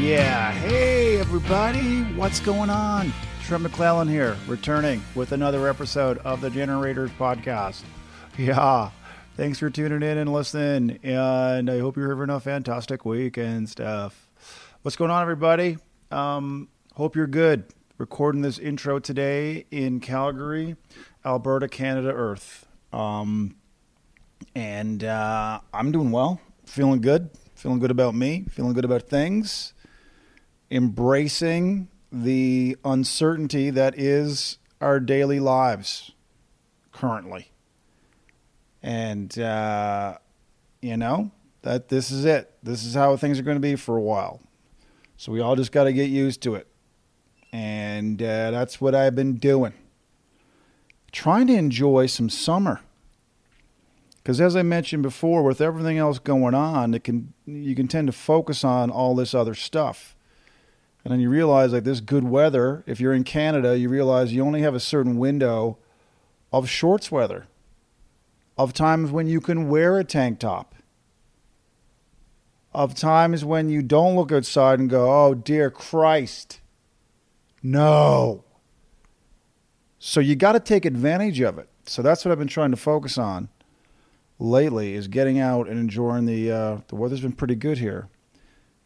Yeah, hey everybody, what's going on? Trent McClellan here, returning with another episode of the Generators Podcast. Yeah, thanks for tuning in and listening, and I hope you're having a fantastic week and stuff. What's going on, everybody? Um, hope you're good. Recording this intro today in Calgary, Alberta, Canada, Earth. Um, and uh, I'm doing well, feeling good, feeling good about me, feeling good about things embracing the uncertainty that is our daily lives currently. And, uh, you know, that this is it. This is how things are going to be for a while. So we all just got to get used to it. And uh, that's what I've been doing. Trying to enjoy some summer. Because as I mentioned before, with everything else going on, it can you can tend to focus on all this other stuff and then you realize like this good weather, if you're in Canada, you realize you only have a certain window of shorts weather, of times when you can wear a tank top, of times when you don't look outside and go, oh, dear Christ. No. So you got to take advantage of it. So that's what I've been trying to focus on lately is getting out and enjoying the uh, the weather's been pretty good here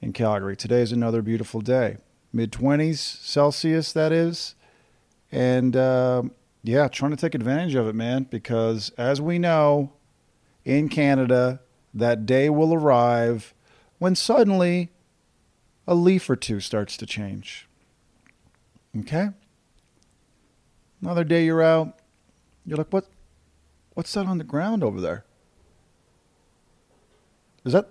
in Calgary. Today is another beautiful day mid 20s Celsius, that is. And uh, yeah, trying to take advantage of it, man, because as we know, in Canada, that day will arrive when suddenly a leaf or two starts to change. Okay? Another day you're out, you're like, what? What's that on the ground over there? Is that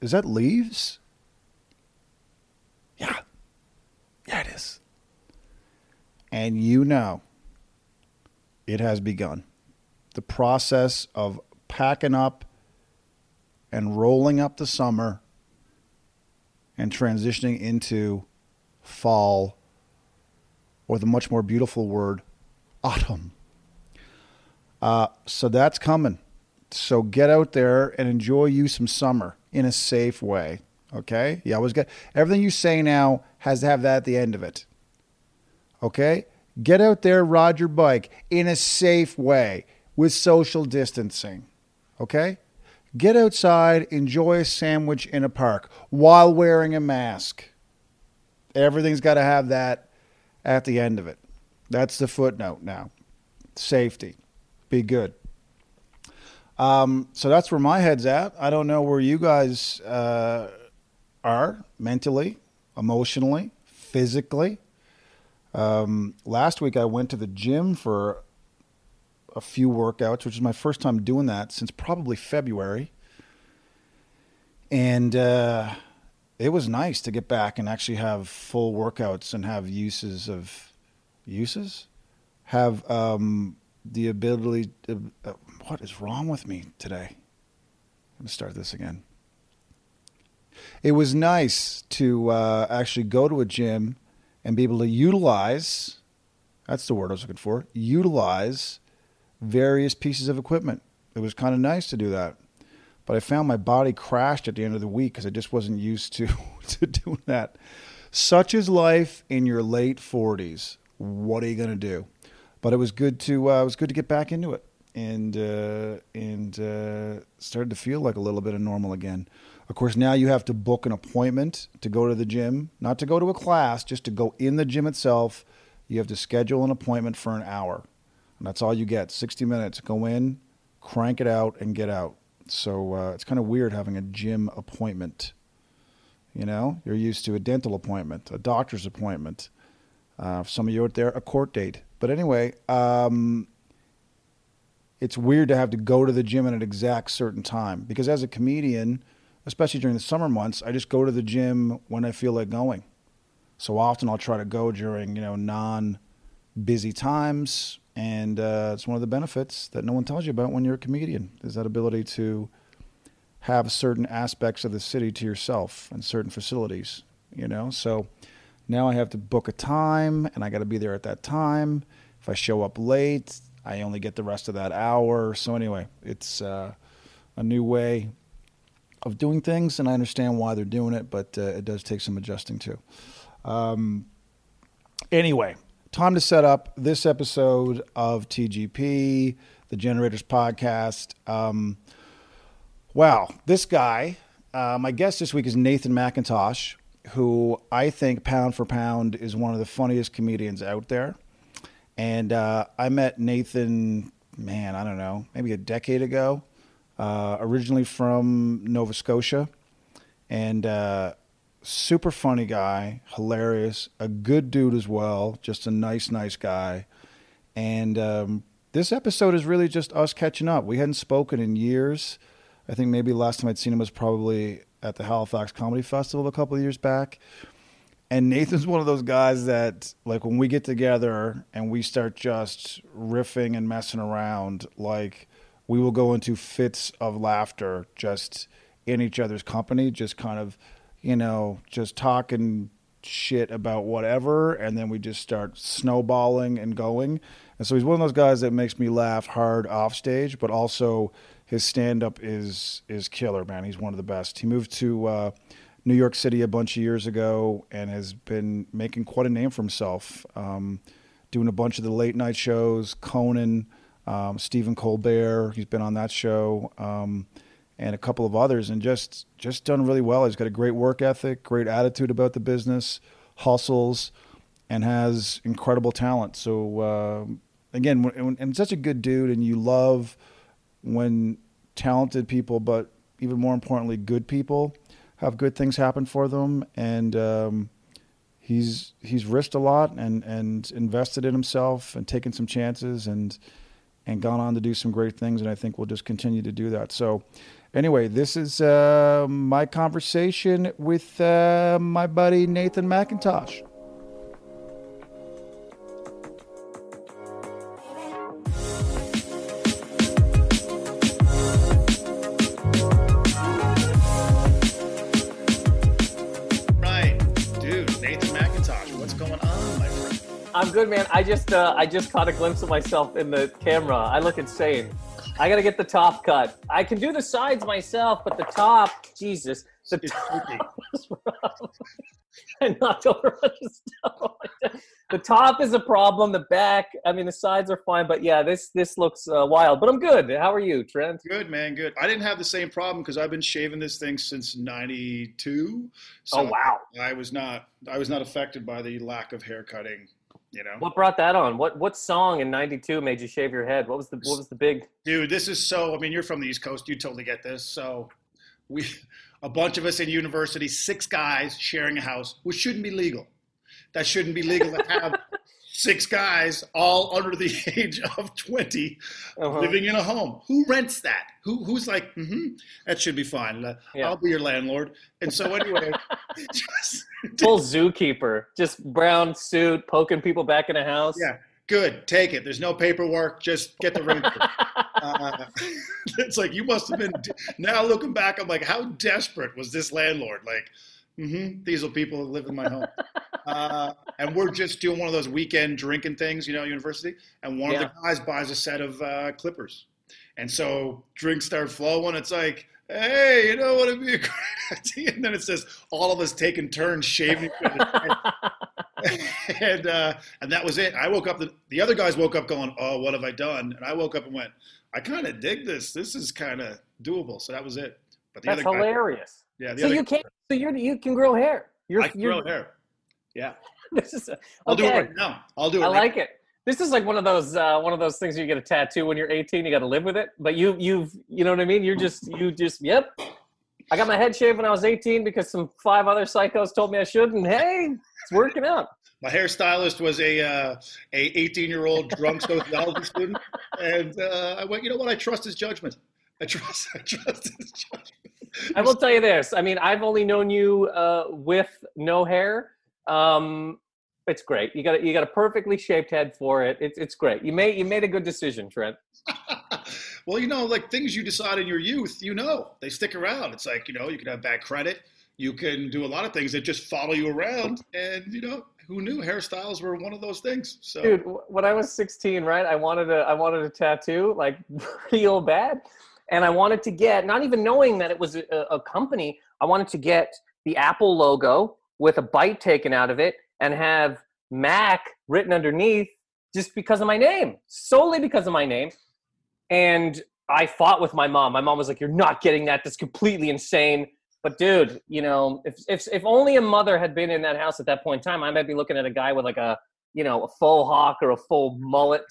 is that leaves? Yeah. Yeah, it is. And you know it has begun. The process of packing up and rolling up the summer and transitioning into fall, or the much more beautiful word, autumn. Uh, so that's coming. So get out there and enjoy you some summer in a safe way. Okay? You always get everything you say now has to have that at the end of it. Okay? Get out there, ride your bike in a safe way with social distancing. Okay? Get outside, enjoy a sandwich in a park while wearing a mask. Everything's got to have that at the end of it. That's the footnote now. Safety. Be good. Um, so that's where my head's at. I don't know where you guys uh, are mentally, emotionally, physically. Um, last week I went to the gym for a few workouts, which is my first time doing that since probably February. And uh, it was nice to get back and actually have full workouts and have uses of uses, have um, the ability. To, uh, what is wrong with me today? I'm gonna start this again it was nice to uh, actually go to a gym and be able to utilize that's the word I was looking for utilize various pieces of equipment. It was kind of nice to do that. But I found my body crashed at the end of the week because I just wasn't used to, to doing that. Such is life in your late 40s. What are you going to do? But it was good to uh, it was good to get back into it and uh, and uh, started to feel like a little bit of normal again. Of course, now you have to book an appointment to go to the gym, not to go to a class, just to go in the gym itself. You have to schedule an appointment for an hour. And that's all you get 60 minutes. Go in, crank it out, and get out. So uh, it's kind of weird having a gym appointment. You know, you're used to a dental appointment, a doctor's appointment. Uh, some of you out there, a court date. But anyway, um, it's weird to have to go to the gym at an exact certain time because as a comedian, especially during the summer months, I just go to the gym when I feel like going. So often I'll try to go during, you know, non busy times. And uh, it's one of the benefits that no one tells you about when you're a comedian is that ability to have certain aspects of the city to yourself and certain facilities, you know? So now I have to book a time and I got to be there at that time. If I show up late, I only get the rest of that hour. So anyway, it's uh, a new way of doing things, and I understand why they're doing it, but uh, it does take some adjusting too. Um, anyway, time to set up this episode of TGP, the Generators Podcast. Um, wow, this guy, uh, my guest this week is Nathan Macintosh, who I think pound for pound is one of the funniest comedians out there. And uh, I met Nathan, man, I don't know, maybe a decade ago, uh, originally from Nova Scotia. And uh, super funny guy, hilarious, a good dude as well, just a nice, nice guy. And um, this episode is really just us catching up. We hadn't spoken in years. I think maybe last time I'd seen him was probably at the Halifax Comedy Festival a couple of years back. And Nathan's one of those guys that, like, when we get together and we start just riffing and messing around, like, we will go into fits of laughter just in each other's company, just kind of, you know, just talking shit about whatever. And then we just start snowballing and going. And so he's one of those guys that makes me laugh hard off stage, but also his stand up is is killer, man. He's one of the best. He moved to uh, New York City a bunch of years ago and has been making quite a name for himself, um, doing a bunch of the late night shows, Conan, um, Stephen Colbert. He's been on that show. Um, and a couple of others, and just just done really well. He's got a great work ethic, great attitude about the business, hustles, and has incredible talent. So uh, again, and such a good dude, and you love when talented people, but even more importantly, good people have good things happen for them. And um, he's he's risked a lot and and invested in himself and taken some chances and and gone on to do some great things. And I think we'll just continue to do that. So. Anyway, this is uh, my conversation with uh, my buddy Nathan Macintosh. I'm good, man. I just uh, I just caught a glimpse of myself in the camera. I look insane. I gotta get the top cut. I can do the sides myself, but the top, Jesus, the top was rough. I knocked over stuff. the top is a problem. The back, I mean, the sides are fine, but yeah, this this looks uh, wild. But I'm good. How are you, Trent? Good, man. Good. I didn't have the same problem because I've been shaving this thing since '92. So oh wow! I was not I was not affected by the lack of hair cutting you know what brought that on? What what song in '92 made you shave your head? What was the what was the big? Dude, this is so. I mean, you're from the East Coast. You totally get this. So, we a bunch of us in university, six guys sharing a house, which shouldn't be legal. That shouldn't be legal to have six guys all under the age of 20 uh-huh. living in a home. Who rents that? Who who's like, mm-hmm, that should be fine. Yeah. I'll be your landlord. And so anyway, just, full zookeeper, just brown suit, poking people back in a house. Yeah, good. Take it. There's no paperwork. Just get the rent. uh, it's like you must have been. Now looking back, I'm like, how desperate was this landlord? Like, mm-hmm, these are people that live in my home. Uh, and we're just doing one of those weekend drinking things, you know, university. And one yeah. of the guys buys a set of uh, Clippers. And so drinks start flowing. It's like, hey, you know what would be a great idea? And then it says all of us taking turns shaving. and uh, and that was it. I woke up. The, the other guys woke up going, "Oh, what have I done?" And I woke up and went, "I kind of dig this. This is kind of doable." So that was it. But the that's other hilarious. Yeah. so you can so you you can grow hair. You're, I can you're, grow hair. Yeah. this is a, I'll do it right now. I'll do it. I right like now. it. This is like one of those uh, one of those things you get a tattoo when you're 18. You got to live with it. But you you've you know what I mean. You're just you just yep. I got my head shaved when I was 18 because some five other psychos told me I should, and hey, it's working out. My hairstylist was a uh, a 18 year old drunk sociology student, and uh, I went. You know what? I trust his judgment. I trust. I trust his judgment. I will tell you this. I mean, I've only known you uh, with no hair, um, it's great. You got a, you got a perfectly shaped head for it. It's it's great. You made you made a good decision, Trent. well, you know, like things you decide in your youth, you know, they stick around. It's like you know, you can have bad credit. You can do a lot of things that just follow you around, and you know, who knew hairstyles were one of those things. So, dude, when I was 16, right, I wanted a I wanted a tattoo like real bad, and I wanted to get, not even knowing that it was a, a company, I wanted to get the Apple logo with a bite taken out of it and have Mac written underneath just because of my name, solely because of my name. And I fought with my mom. My mom was like, "You're not getting that. That's completely insane." But dude, you know, if if if only a mother had been in that house at that point in time, I might be looking at a guy with like a you know a full hawk or a full mullet.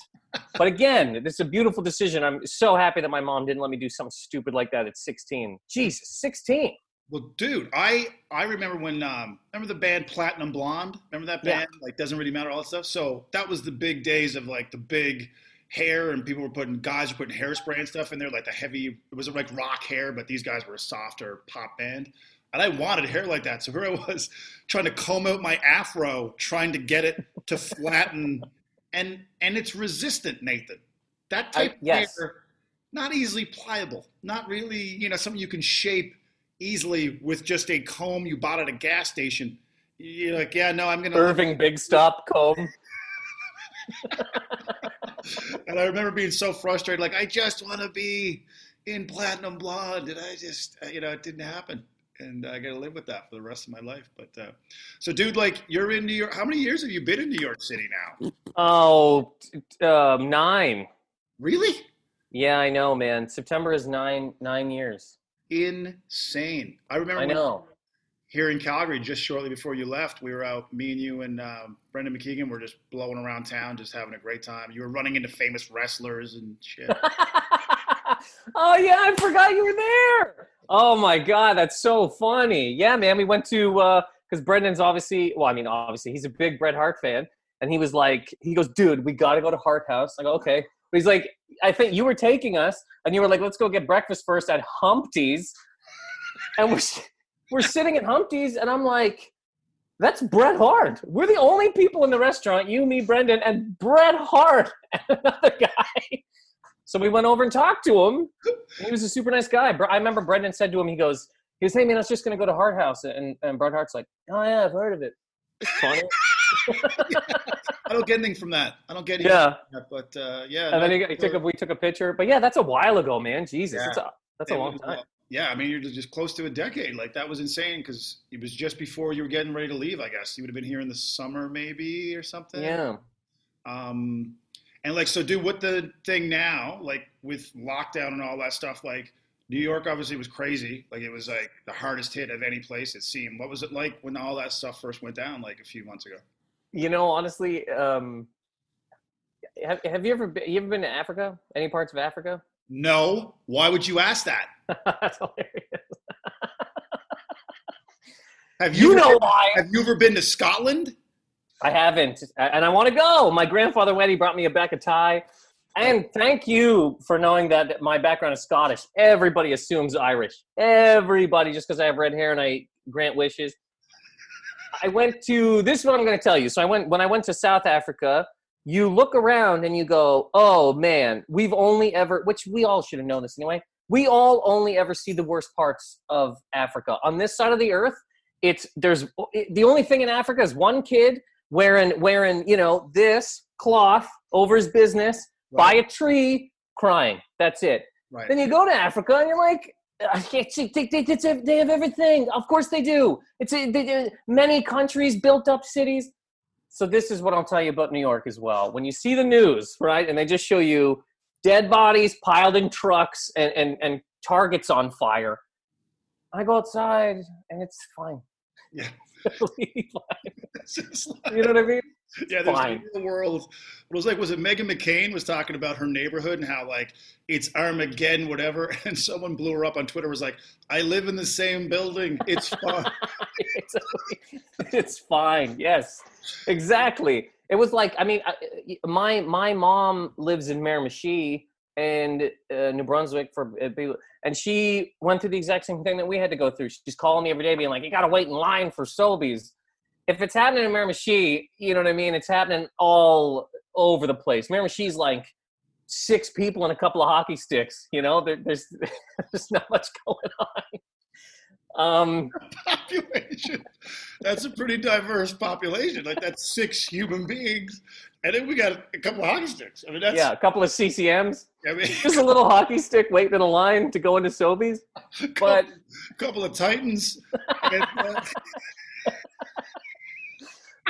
But again, this is a beautiful decision. I'm so happy that my mom didn't let me do something stupid like that at 16. Jesus, 16. Well, dude, I I remember when um remember the band Platinum Blonde? Remember that band? Yeah. Like doesn't really matter all that stuff. So that was the big days of like the big hair and people were putting guys were putting hairspray and stuff in there like the heavy it was like rock hair but these guys were a softer pop band and i wanted hair like that so here i was trying to comb out my afro trying to get it to flatten and and it's resistant nathan. That type I, yes. of hair not easily pliable not really you know something you can shape easily with just a comb. You bought at a gas station. You're like yeah no i'm gonna irving big stop comb. And I remember being so frustrated, like I just want to be in Platinum Blonde, and I just, you know, it didn't happen, and I got to live with that for the rest of my life. But uh, so, dude, like you're in New York. How many years have you been in New York City now? Oh, um, nine. Really? Yeah, I know, man. September is nine nine years. Insane. I remember. I know here in Calgary just shortly before you left. We were out, me and you and um, Brendan McKeegan were just blowing around town, just having a great time. You were running into famous wrestlers and shit. oh yeah, I forgot you were there. Oh my god, that's so funny. Yeah, man, we went to because uh, Brendan's obviously, well, I mean, obviously he's a big Bret Hart fan, and he was like, he goes, dude, we got to go to Hart House. I go, okay. But he's like, I think you were taking us, and you were like, let's go get breakfast first at Humpty's, and we're we're sitting at Humpty's, and I'm like, that's Bret Hart. We're the only people in the restaurant, you, me, Brendan, and Bret Hart and another guy. So we went over and talked to him. He was a super nice guy. I remember Brendan said to him, he goes, he goes, hey man, I was just gonna go to Hart House, and and Bret Hart's like, oh yeah, I've heard of it. funny. yeah. I don't get anything from that. I don't get anything. Yeah. That, but uh, yeah. And then he, he took a, we took a picture, but yeah, that's a while ago, man. Jesus, yeah. that's a that's a long time yeah, I mean, you're just close to a decade. Like that was insane because it was just before you were getting ready to leave. I guess you would have been here in the summer, maybe or something. Yeah. Um, and like, so, do what the thing now, like with lockdown and all that stuff. Like, New York obviously was crazy. Like, it was like the hardest hit of any place it seemed. What was it like when all that stuff first went down, like a few months ago? You know, honestly, um, have, have you ever been, you ever been to Africa? Any parts of Africa? No. Why would you ask that? That's hilarious. have you, you know ever, why? Have you ever been to Scotland? I haven't, and I want to go. My grandfather went. He brought me a back of Thai. And thank you for knowing that my background is Scottish. Everybody assumes Irish. Everybody, just because I have red hair and I grant wishes. I went to this is what I'm going to tell you. So I went when I went to South Africa you look around and you go, oh man, we've only ever, which we all should have known this anyway, we all only ever see the worst parts of Africa. On this side of the earth, it's there's the only thing in Africa is one kid wearing wearing you know this cloth over his business right. by a tree crying. That's it. Right. Then you go to Africa and you're like, they, they, they have everything. Of course they do. It's a, they, many countries built up cities so this is what I'll tell you about New York as well. When you see the news, right, and they just show you dead bodies piled in trucks and, and, and targets on fire, I go outside and it's fine. Yeah. you know what I mean? Yeah, there's Fine. the world. It was like, was it Meghan McCain was talking about her neighborhood and how like it's Armageddon, whatever, and someone blew her up on Twitter was like, I live in the same building. It's fine. it's, it's fine. Yes, exactly. It was like, I mean, my my mom lives in Miramichi and uh, New Brunswick for uh, and she went through the exact same thing that we had to go through. She's calling me every day, being like, "You got to wait in line for Sobeys." if it's happening in Miramichi, you know what I mean? It's happening all over the place. Miramichi's like six people and a couple of hockey sticks. You know, there, there's there's not much going on. Um, population. That's a pretty diverse population. Like that's six human beings, and then we got a couple of hockey sticks. I mean, that's yeah, a couple of CCMs. I mean, Just a little hockey stick waiting in a line to go into Sobeys. a But a couple of titans. And, uh,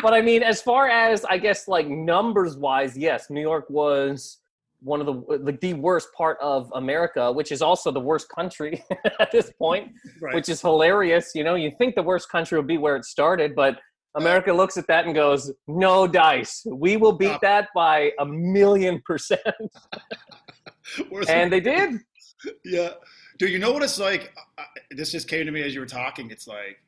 but I mean, as far as I guess like numbers wise, yes, New York was one of the like the worst part of America, which is also the worst country at this point, right. which is hilarious. You know, you think the worst country would be where it started, but America looks at that and goes, "No dice. We will beat that by a million percent," and they did. Yeah. Dude, you know what it's like? This just came to me as you were talking. It's like,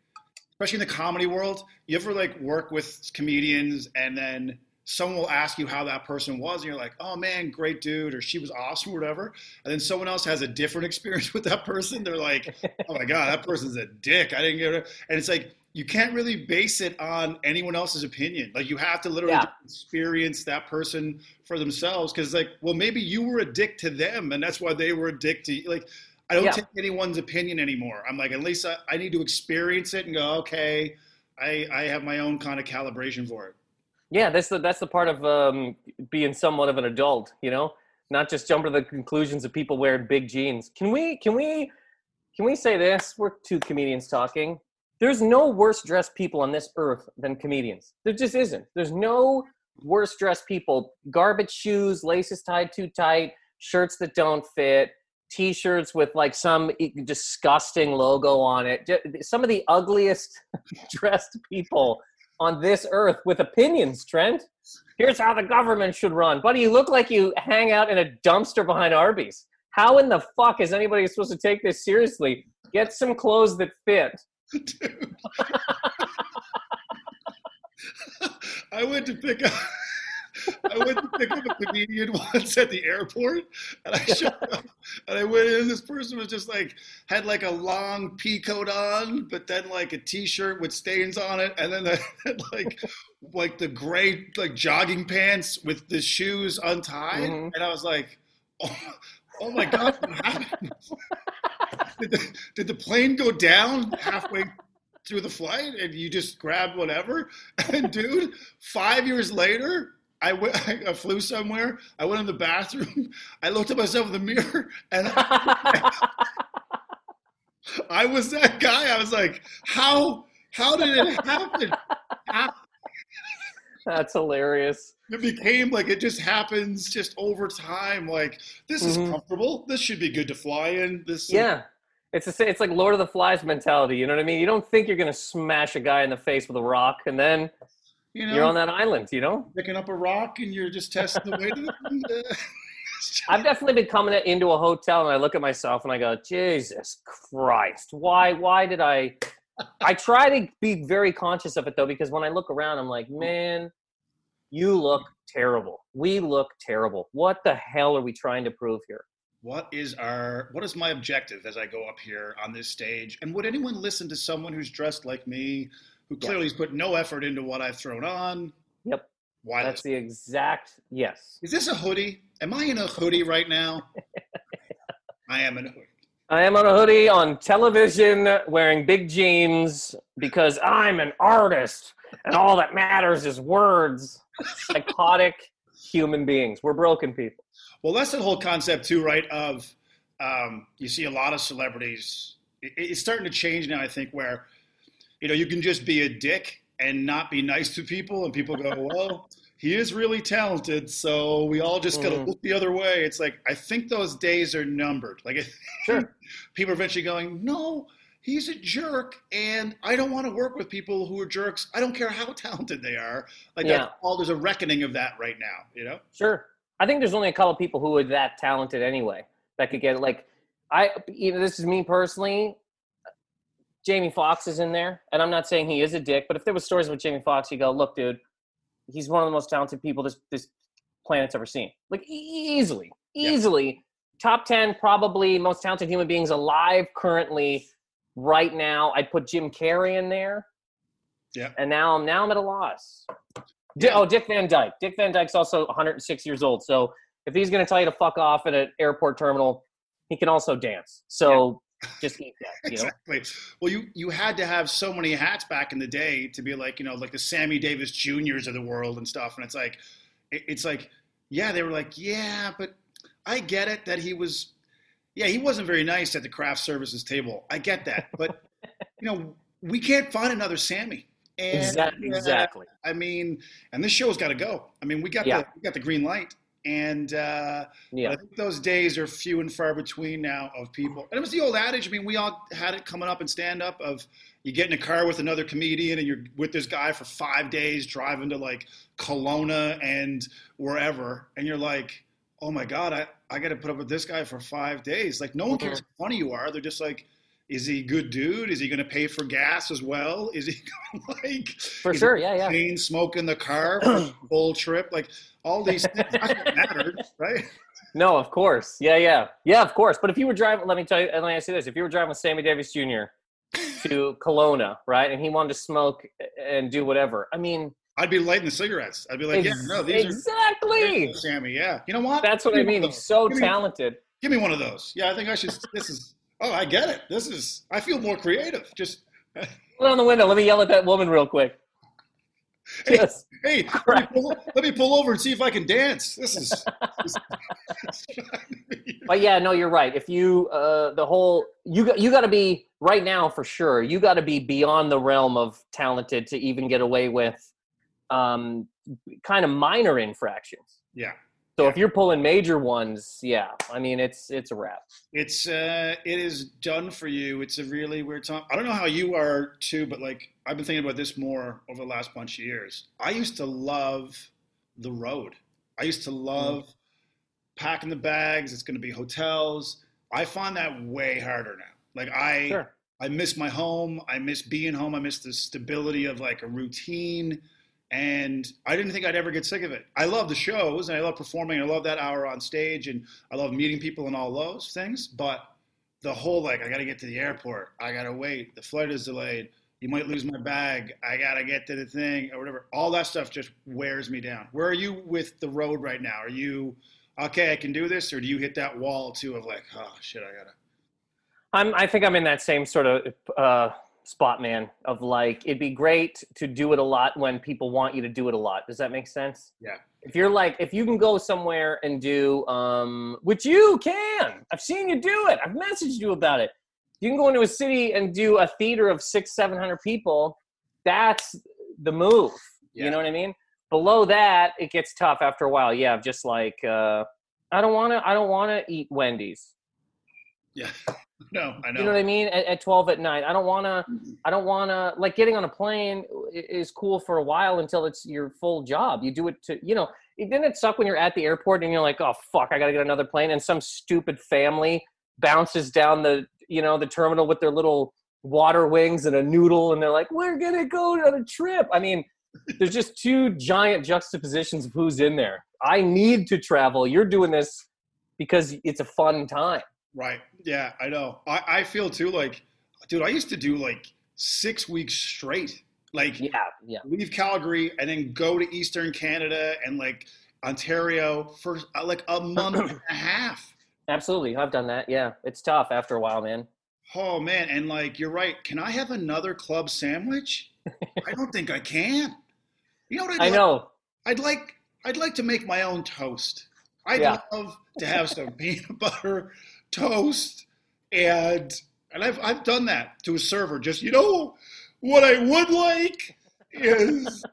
especially in the comedy world, you ever like work with comedians and then someone will ask you how that person was and you're like, oh man, great dude, or she was awesome, or whatever. And then someone else has a different experience with that person. They're like, oh my God, that person's a dick. I didn't get it. And it's like, you can't really base it on anyone else's opinion. Like you have to literally Yeah. experience that person for themselves. Cause like, well, maybe you were a dick to them and that's why they were a dick to you. Like, I don't Yeah. take anyone's opinion anymore. I'm like, at least I, I need to experience it and go, okay, I, I have my own kind of calibration for it. Yeah, that's the that's the part of um, being somewhat of an adult, you know, not just jump to the conclusions of people wearing big jeans. Can we can we can we say this? We're two comedians talking. There's no worse dressed people on this earth than comedians. There just isn't. There's no worse dressed people. Garbage shoes, laces tied too tight, shirts that don't fit, t-shirts with like some disgusting logo on it. Some of the ugliest dressed people on this earth with opinions, Trent. Here's how the government should run. Buddy, you look like you hang out in a dumpster behind Arby's. How in the fuck is anybody supposed to take this seriously? Get some clothes that fit. Dude. I went to pick up. I went to pick up a comedian once at the airport, and I showed up, and I went in. This person was just like had like a long pea coat on, but then like a t-shirt with stains on it, and then they had like like the gray like jogging pants with the shoes untied, Mhm. and I was like, oh, oh my god, what happened? Did, the, did the plane go down halfway through the flight and you just grabbed whatever? And dude, five years later, I went, I flew somewhere. I went in the bathroom. I looked at myself in the mirror, and I was that guy. I was like, how how did it happen? How- That's hilarious. It became like it just happens just over time. Like this is Mhm. comfortable. This should be good to fly in. This Yeah. It's the, sa- it's like Lord of the Flies mentality. You know what I mean? You don't think you're gonna smash a guy in the face with a rock, and then you know you're on that island. You know? picking up a rock and you're just testing the weight of it. I've definitely been coming into a hotel and I look at myself and I go, Jesus Christ, why why did I I try to be very conscious of it though, because when I look around, I'm like, man, you look terrible. We look terrible. What the hell are we trying to prove here? what is our what is my objective as I go up here on this stage? And would anyone listen to someone who's dressed like me, who Yeah. clearly has put no effort into what I've thrown on? Yep. Why That's listen? the exact yes. Is this a hoodie? Am I in a hoodie right now? I am in a hoodie. I am on a hoodie on television wearing big jeans because I'm an artist and all that matters is words. Psychotic human beings. We're broken people. Well, that's the whole concept too, right? Of um, you see a lot of celebrities. it- It's starting to change now. I think where you know you can just be a dick and not be nice to people, and people go, "Well, he is really talented," so we all just got to Mhm. look the other way. It's like I think those days are numbered. Like Sure. people are eventually going, "No." He's a jerk, and I don't want to work with people who are jerks. I don't care how talented they are. Like Yeah. that's all. There's a reckoning of that right now. You know. Sure. I think there's only a couple of people who are that talented anyway that could get like I you know this is me personally. Jamie Foxx is in there, and I'm not saying he is a dick, but if there was stories with Jamie Foxx, you go, look, dude, he's one of the most talented people this this planet's ever seen. Like e- easily, Yeah. easily top ten, probably most talented human beings alive currently. Right now, I'd put Jim Carrey in there. Yeah. And now I'm now I'm at a loss. Yeah. Oh, Dick Van Dyke. Dick Van Dyke's also 106 years old. So if he's going to tell you to fuck off at an airport terminal, he can also dance. So just eat that. You know? exactly. Well, you you had to have so many hats back in the day to be like you know like the Sammy Davis Juniors of the world and stuff. And it's like it, it's like yeah, they were like yeah, but I get it that he was yeah he wasn't very nice at the craft services table. I get that, but you know we can't find another Sammy. And, Exactly. uh, Exactly. I mean, and this show's got to go. I mean, we got Yeah. the we got the green light, and uh, Yeah. I think those days are few and far between now of people. And it was the old adage. I mean, we all had it coming up in stand up of you get in a car with another comedian and you're with this guy for five days driving to like Kelowna and wherever, and you're like, oh my god, I I got to put up with this guy for five days. Like no one mm-hmm. cares how funny you are. They're just like. Is he a good dude? Is he going to pay for gas as well? Is he gonna, like For sure. Yeah. Yeah. chain smoke in the car whole trip? Like all these things. Mattered, right? No, of course. Yeah, yeah, yeah, of course. But if you were driving, let me tell you, and let me ask you this: if you were driving with Sammy Davis Jr. to Kelowna, right, and he wanted to smoke and do whatever, I mean, I'd be lighting the cigarettes. I'd be like, yeah, no, these exactly. are Sammy. Yeah, you know what? That's what I mean. He's so Give me- talented. Give me one of those. Yeah, I think I should. This is. Oh, I get it. This is. I feel more creative. Just. Put on the window. Let me yell at that woman real quick. Hey, Just, hey let, me pull, let me pull over and see if I can dance. This is. this- but yeah, no, you're right. If you, uh, the whole, you got, you got to be right now for sure. You got to be beyond the realm of talented to even get away with, um, kind of minor infractions. yeah. So if you're pulling major ones, yeah, I mean it's it's a wrap. It's uh, it is done for you. It's a really weird time. I don't know how you are too, but like I've been thinking about this more over the last bunch of years. I used to love the road. I used to love packing the bags. It's going to be hotels. I find that way harder now. Like I, Sure. I miss my home. I miss being home. I miss the stability of like a routine. And I didn't think I'd ever get sick of it. I love the shows and I love performing. I love that hour on stage and I love meeting people and all those things. But the whole like, I got to get to the airport. I got to wait. The flight is delayed. You might lose my bag. I got to get to the thing or whatever. All that stuff just wears me down. Where are you with the road right now? Are you okay? I can do this, or do you hit that wall too of like, oh shit, I gotta. I'm I think I'm in that same sort of uh, spot, man. Of like it'd be great to do it a lot when people want you to do it a lot. Does that make sense? Yeah. If you're like if you can go somewhere and do um, which you can. I've seen you do it. I've messaged you about it. You can go into a city and do a theater of six, seven hundred people. That's the move. Yeah. You know what I mean? Below that, it gets tough after a while. Yeah, just like uh, I don't want to. I don't want to eat Wendy's. Yeah. no, I know. You know what I mean? At, at 12 at night. I don't want to, mm-hmm. I don't want to, like getting on a plane is cool for a while until it's your full job. You do it to, you know, it, didn't it suck when you're at the airport and you're like, oh, fuck, I got to get another plane. And some stupid family bounces down the, you know, the terminal with their little water wings and a noodle. And they're like, we're going to go on a trip. I mean, there's just two giant juxtapositions of who's in there. I need to travel. You're doing this because it's a fun time. Right. Yeah, I know. I, I feel too like, dude, I used to do like six weeks straight. Like Yeah. Yeah. leave Calgary and then go to Eastern Canada and like Ontario for uh, like a month and a half. Absolutely, I've done that. Yeah, it's tough after a while, man. Oh man, and like you're right. Can I have another club sandwich? I don't think I can. You know what I'd I like? know. I'd like I'd like to make my own toast. I'd Yeah. love to have some peanut butter toast and and I've I've done that to a server. Just you know what I would like is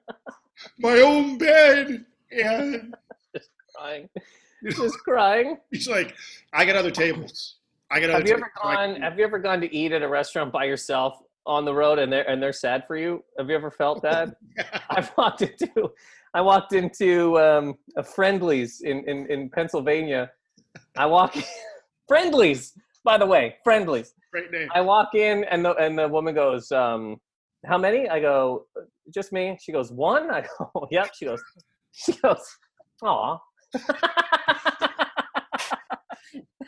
my own bed and just Crying, just crying. he's like, I got other tables. I got other Have you ever tables. Like, gone? Have you ever gone to eat at a restaurant by yourself on the road, and they're and they're sad for you? Have you ever felt that? I've walked into, I walked into um, a Friendlies in, in in Pennsylvania. I walk, Friendlies, by the way, Friendlies. Great name. I walk in and the and the woman goes, um, "How many?" I go, "Just me." She goes, "One." I go, "Yep." She goes, "She goes, aw."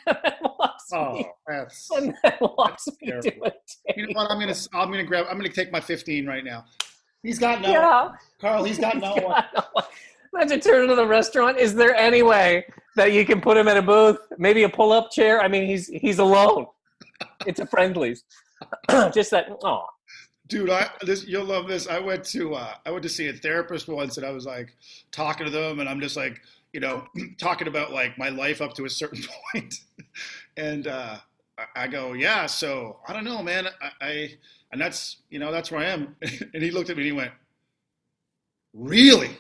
and then walks Oh, me, that's. and then walks me to a You know what? I'm gonna I'm gonna grab. I'm gonna take my 15 right now. He's got no. Yeah. Carl, he's got no one. God, Imagine turning to the restaurant. Is there any way that you can put him in a booth? Maybe a pull-up chair. I mean, he's he's alone. it's a friendlies. Just that. Oh, Dude, I this you'll love this. I went to uh, I went to see a therapist once, and I was like talking to them, and I'm just like you know talking about like my life up to a certain point, and uh, I, I go, yeah. So I don't know, man. I, I and that's you know that's where I am. and he looked at me and he went, really?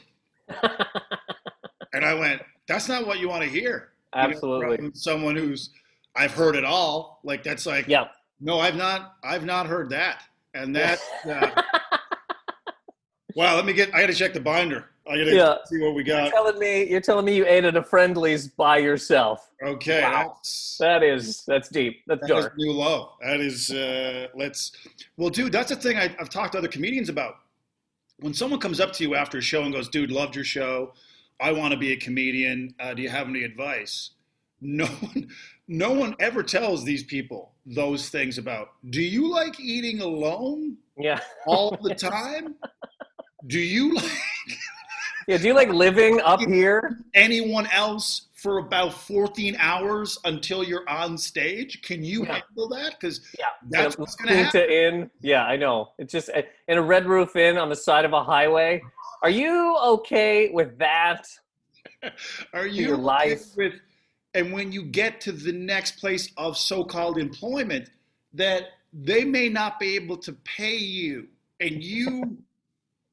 and I went, that's not what you want to hear. Know, absolutely. from someone who's I've heard it all. Like that's like yeah. no, I've not. I've not heard that. And that. Uh, wow. Let me get. I got to check the binder. I got to Yeah. see what we You're got. telling me you're telling me you ate at a friendlies by yourself. Okay. Wow. That's, That is that's deep. That's that dark. new low. That is. Uh, let's. Well, dude, that's the thing I, I've talked to other comedians about. When someone comes up to you after a show and goes, "Dude, loved your show. I want to be a comedian. Uh, do you have any advice?" No one. No one ever tells these people those things about. Do you like eating alone? Yeah. all the time? Do you like Yeah. Do you like living up here? anyone else for about 14 hours until you're on stage? Can you Yeah. handle that? Because Yeah. that's In a what's going to Punta happen. Inn. Yeah, I know. It's just uh, in a red roof inn on the side of a highway. Are you okay with that? Are your you okay life. with? And when you get to the next place of so-called employment, that they may not be able to pay you, and you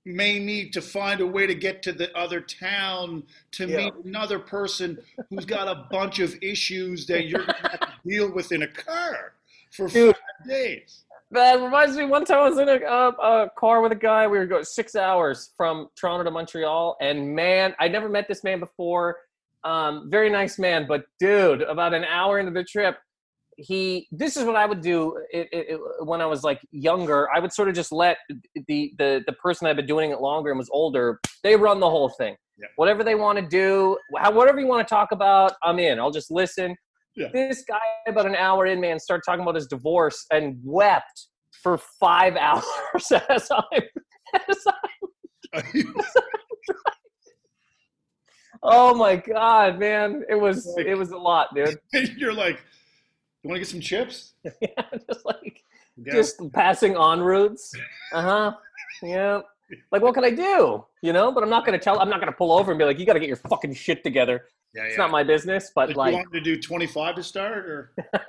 may need to find a way to get to the other town to Yeah. meet another person who's got a bunch of issues that you're going to have to deal with in a car for Dude. five days. That reminds me. One time I was in a, a, a car with a guy. We were going six hours from Toronto to Montreal, and man, I never met this man before. Um, very nice man, but dude, about an hour into the trip, he. This is what I would do it, it, when I was like younger. I would sort of just let the the the person had been doing it longer and was older. They run the whole thing. Yeah. Whatever they want to do, how, whatever you want to talk about, I'm in. I'll just listen. Yeah. This guy, about an hour in, man, started talking about his divorce and wept for five hours as i'm, as I oh my god, man, it was it was a lot, dude. You're like, you want to get some chips? Yeah, just like Yeah. just passing on routes. Uh huh. Yeah. Like, what can I do? You know, but I'm not gonna tell. I'm not gonna pull over and be like, "You got to get your fucking shit together." yeah, yeah. It's not my business. But Like, like, you want to do 25 to start, or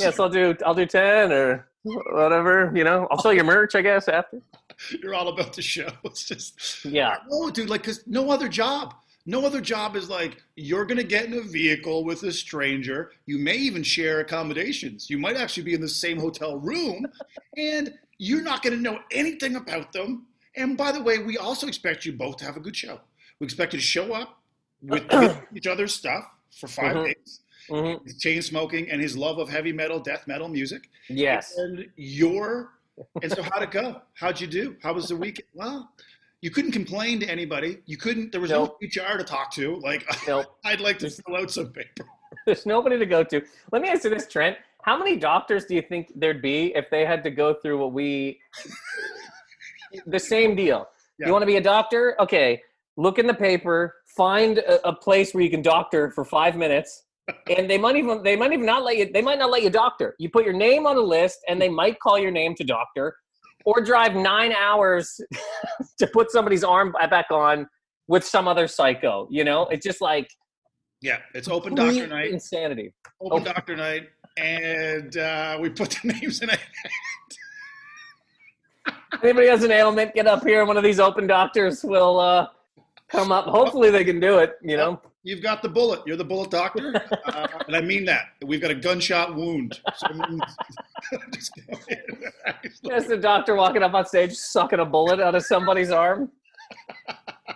yes, I'll do. I'll do ten or whatever. You know, I'll sell your merch, I guess, after. you're all about the show. It's just Yeah. Oh, dude, like, cause no other job, no other job is like you're gonna get in a vehicle with a stranger. You may even share accommodations. You might actually be in the same hotel room, and you're not gonna know anything about them. And by the way, we also expect you both to have a good show. We expect you to show up with, with each other's stuff for 5 Mhm. days. hmm chain smoking and his love of heavy metal, death metal music. Yes. And your and so how'd it go? How'd you do? How was the weekend? Well, you couldn't complain to anybody. You couldn't. There was Nope. no HR to talk to. Like Nope. I'd like to fill out some paper. There's nobody to go to. Let me ask you this, Trent. How many doctors do you think there'd be if they had to go through what we the same deal? Yeah. You want to be a doctor? Okay, look in the paper, find a, a place where you can doctor for five minutes, and they might even they might even not let you they might not let you doctor. You put your name on a list, and they might call your name to doctor, or drive nine hours to put somebody's arm back on with some other psycho. You know, it's just like Yeah, it's open doctor night. insanity. Open open- doctor night, and uh, we put the names in. A, anybody has an ailment, get up here. One of these open doctors will uh, come up. Hopefully, they can do it. You know, you've got the bullet. You're the bullet doctor, uh, and I mean that. We've got a gunshot wound. Just there's the doctor walking up on stage, sucking a bullet out of somebody's arm.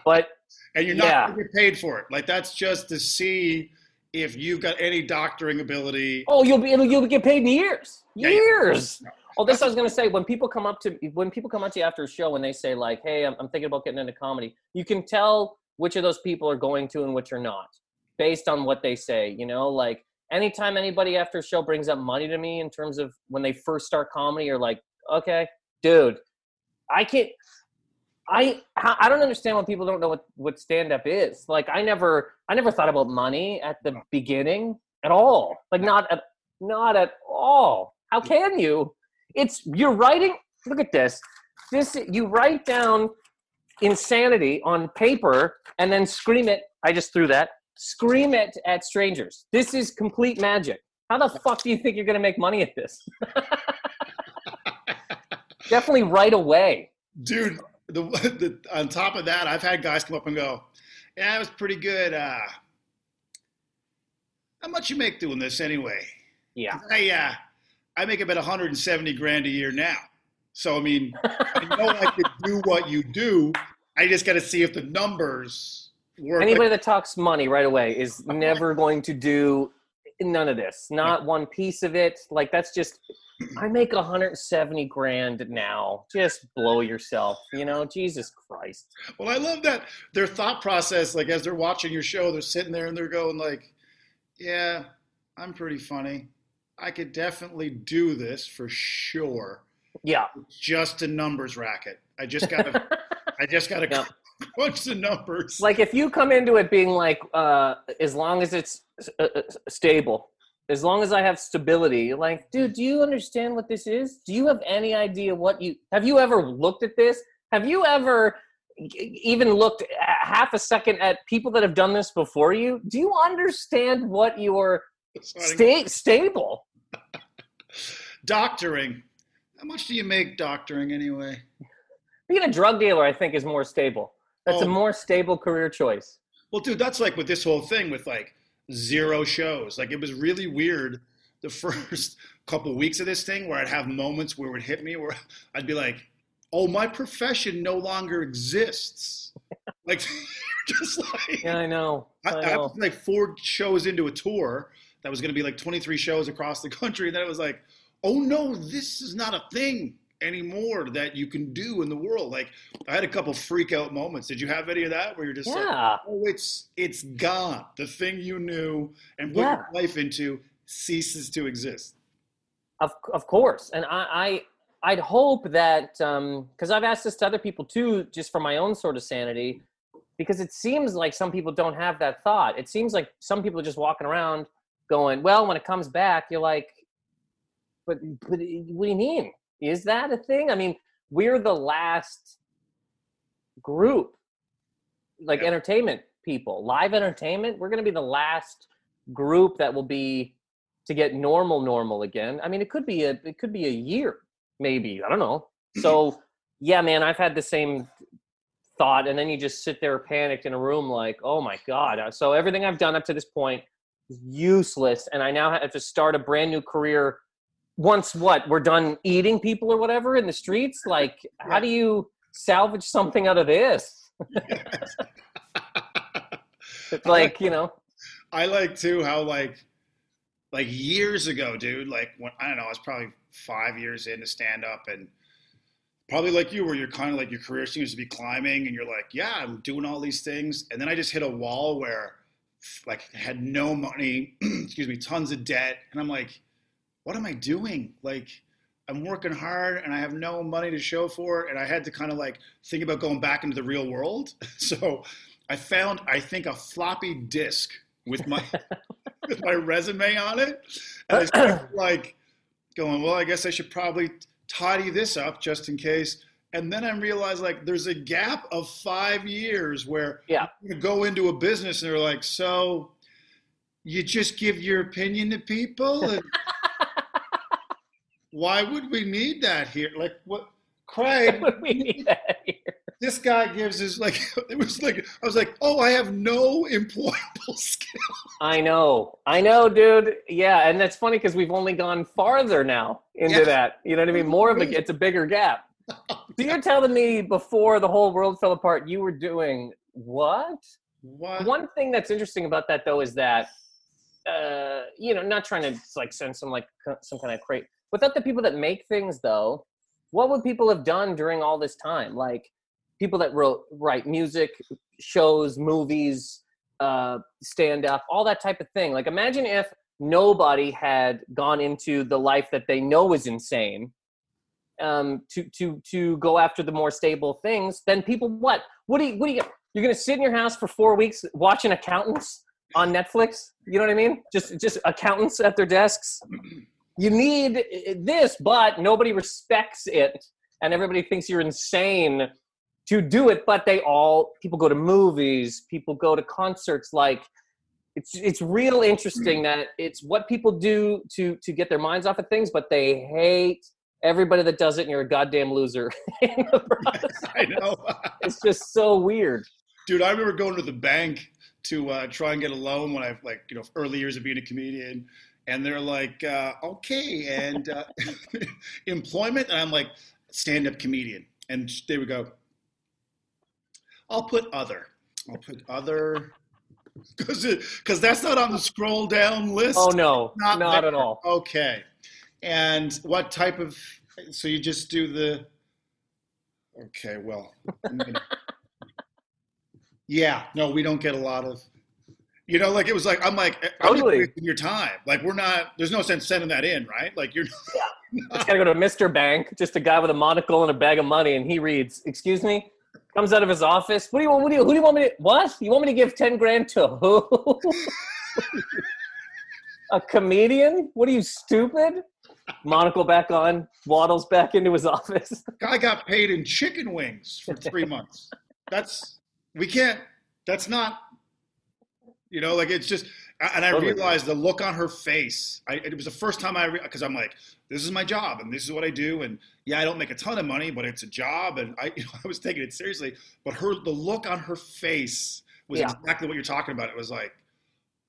But and you're not Yeah. going to get paid for it. Like that's just to see if you've got any doctoring ability. oh, you'll be you'll get paid in years, Yeah, yeah. years. Oh, this I was gonna say. When people come up to when people come up to you after a show and they say like, "Hey, I'm, I'm thinking about getting into comedy," you can tell which of those people are going to and which are not, based on what they say. You know, like anytime anybody after a show brings up money to me in terms of when they first start comedy, you're like, "Okay, dude, I can't." I I I don't understand why people don't know what what stand up is. Like I never I never thought about money at the mm. beginning at all. Like not at Not at all. How can you? It's you're writing. Look at this. This you write down insanity on paper and then scream it. I just threw that. Scream it at strangers. This is complete magic. How the fuck do you think you're going to make money at this? Definitely right away. Dude, the, the, on top of that, I've had guys come up and go, "Yeah, it was pretty good. Uh, how much you make doing this anyway?" Yeah. I uh, I make about 170 grand a year now. So I mean, I know I could do what you do. I just got to see if the numbers work. Anybody that talks money right away is never going to do none of this. Not one piece of it. Like that's just I make 170 grand now. Just blow yourself, you know? Jesus Christ. Well, I love that their thought process like as they're watching your show, they're sitting there and they're going like, "Yeah, I'm pretty funny. I could definitely do this for sure. Yeah. Just a numbers racket. I just got to I just got to Yeah. crunch the numbers. Like if you come into it being like uh as long as it's uh, uh, stable, as long as I have stability, you're like, dude, do you understand what this is? Do you have any idea what you have you ever looked at this? Have you ever even looked half a second at people that have done this before you? Do you understand what you're sta- stable? doctoring. How much do you make doctoring anyway? Being a drug dealer, I think, is more stable. That's a Oh. more stable career choice. Well, dude, that's like with this whole thing with like zero shows. Like it was really weird the first couple weeks of this thing where I'd have moments where it would hit me where I'd be like, "Oh, my profession no longer exists." like just like Yeah, I know. I, I I was like four shows into a tour that was going to be like 23 shows across the country, and then it was like, "Oh no, this is not a thing." Anymore that you can do in the world like i had a couple freak out moments did you have any of that where you're just like Yeah. oh it's it's gone the thing you knew and put Yeah. your life into ceases to exist Of of course, and I, I I'd hope that um, because I've asked this to other people too, just for my own sort of sanity, because it seems like some people don't have that thought. It seems like some people are just walking around going, "Well, when it comes back, you're like, but but what do you mean? Is that a thing? I mean, we're the last group, like Yeah. entertainment people, live entertainment. We're going to be the last group that will be to get normal normal again i mean it could be a it could be a year maybe i don't know so yeah man i've had the same thought and then you just sit there panicked in a room like oh my god Uh, so everything i've done up to this point is useless and i now have to start a brand new career once what we're done eating people or whatever in the streets? Like how do you salvage something out of this? It's like you know? I like too how like like years ago, dude. Like when I don't know, I was probably five years into stand up, and probably like you, where you're kind of like your career seems to be climbing, and you're like, yeah, I'm doing all these things, and then I just hit a wall where like I had no money, excuse me, tons of debt, and I'm like, what am I doing? Like. I'm working hard and I have no money to show for it. And I had to kind of like think about going back into the real world. So I found, I think, a floppy disk with my with my resume on it, and I started like going, well, I guess I should probably tidy this up just in case. And then I realized like there's a gap of five years where Yeah. you go into a business and they're like, so you just give your opinion to people, and why would we need that here? Like what? Craig, we need that here. this guy gives his like it was like I was like, oh, I have no employable skill. I know, I know, dude. Yeah, and that's funny because we've only gone farther now into Yeah. that. You know what I mean? More of a, it's a bigger gap. So you're telling me before the whole world fell apart, you were doing what? What? One thing that's interesting about that though is that, uh, you know, not trying to like send some like some kind of crate. Without the people that make things though, what would people have done during all this time? Like people that wrote write music, shows, movies, uh, stand up, all that type of thing. Like imagine if nobody had gone into the life that they know is insane um, to to to go after the more stable things. Then people, what? What do you? What do you? You're gonna sit in your house for four weeks watching accountants on Netflix? You know what I mean? Just just accountants at their desks. You need this, but nobody respects it, and everybody thinks you're insane to do it. But they all people go to movies, people go to concerts. Like it's it's real interesting that it's what people do to to get their minds off of things, but they hate everybody that does it, and you're a goddamn loser. I know. it's just so weird. Dude, I remember going to the bank to uh, try and get a loan when I like you know early years of being a comedian, and they're like, uh, okay, and uh, employment, and I'm like, stand up comedian, and they would go, I'll put other, I'll put other. Because because that's not on the scroll down list. Oh no, not, not at all. Okay, and what type of? So you just do the. Okay, well, yeah, no, we don't get a lot of. You know, like it was like I'm like totally. I'm wasting your time. Like we're not. There's no sense sending that in, right? Like you're. Yeah. It's gotta go to Mr. Bank, just a guy with a monocle and a bag of money, and he reads, "Excuse me." Comes out of his office. What do you want? What do you? Who do you want me to? What? You want me to give ten grand to who? a comedian? What are you stupid? Monocle back on, waddles back into his office. Guy got paid in chicken wings for three months. That's we can't. That's not. You know, like it's just. And I realized the look on her face. I, it was the first time I because I'm like, this is my job and this is what I do. And yeah, I don't make a ton of money, but it's a job, and I, you know, I was taking it seriously. But her, the look on her face was yeah. exactly what you're talking about. It was like,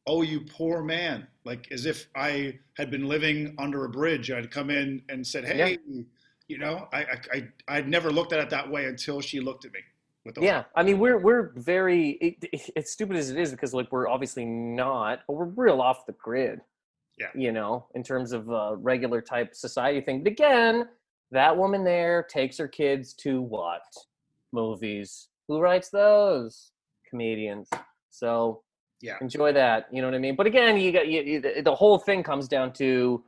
oh, you poor man, like as if I had been living under a bridge. I'd come in and said, hey, yeah. you know, I, I, I, would never looked at it that way until she looked at me yeah i mean we're we're very it, as stupid as it is because like we're obviously not but we're real off the grid yeah. you know in terms of a regular type society thing. But again that woman there takes her kids to what? Movies. Who writes those? Comedians. So yeah. enjoy that you know what i mean? But again you got you, you, the whole thing comes down to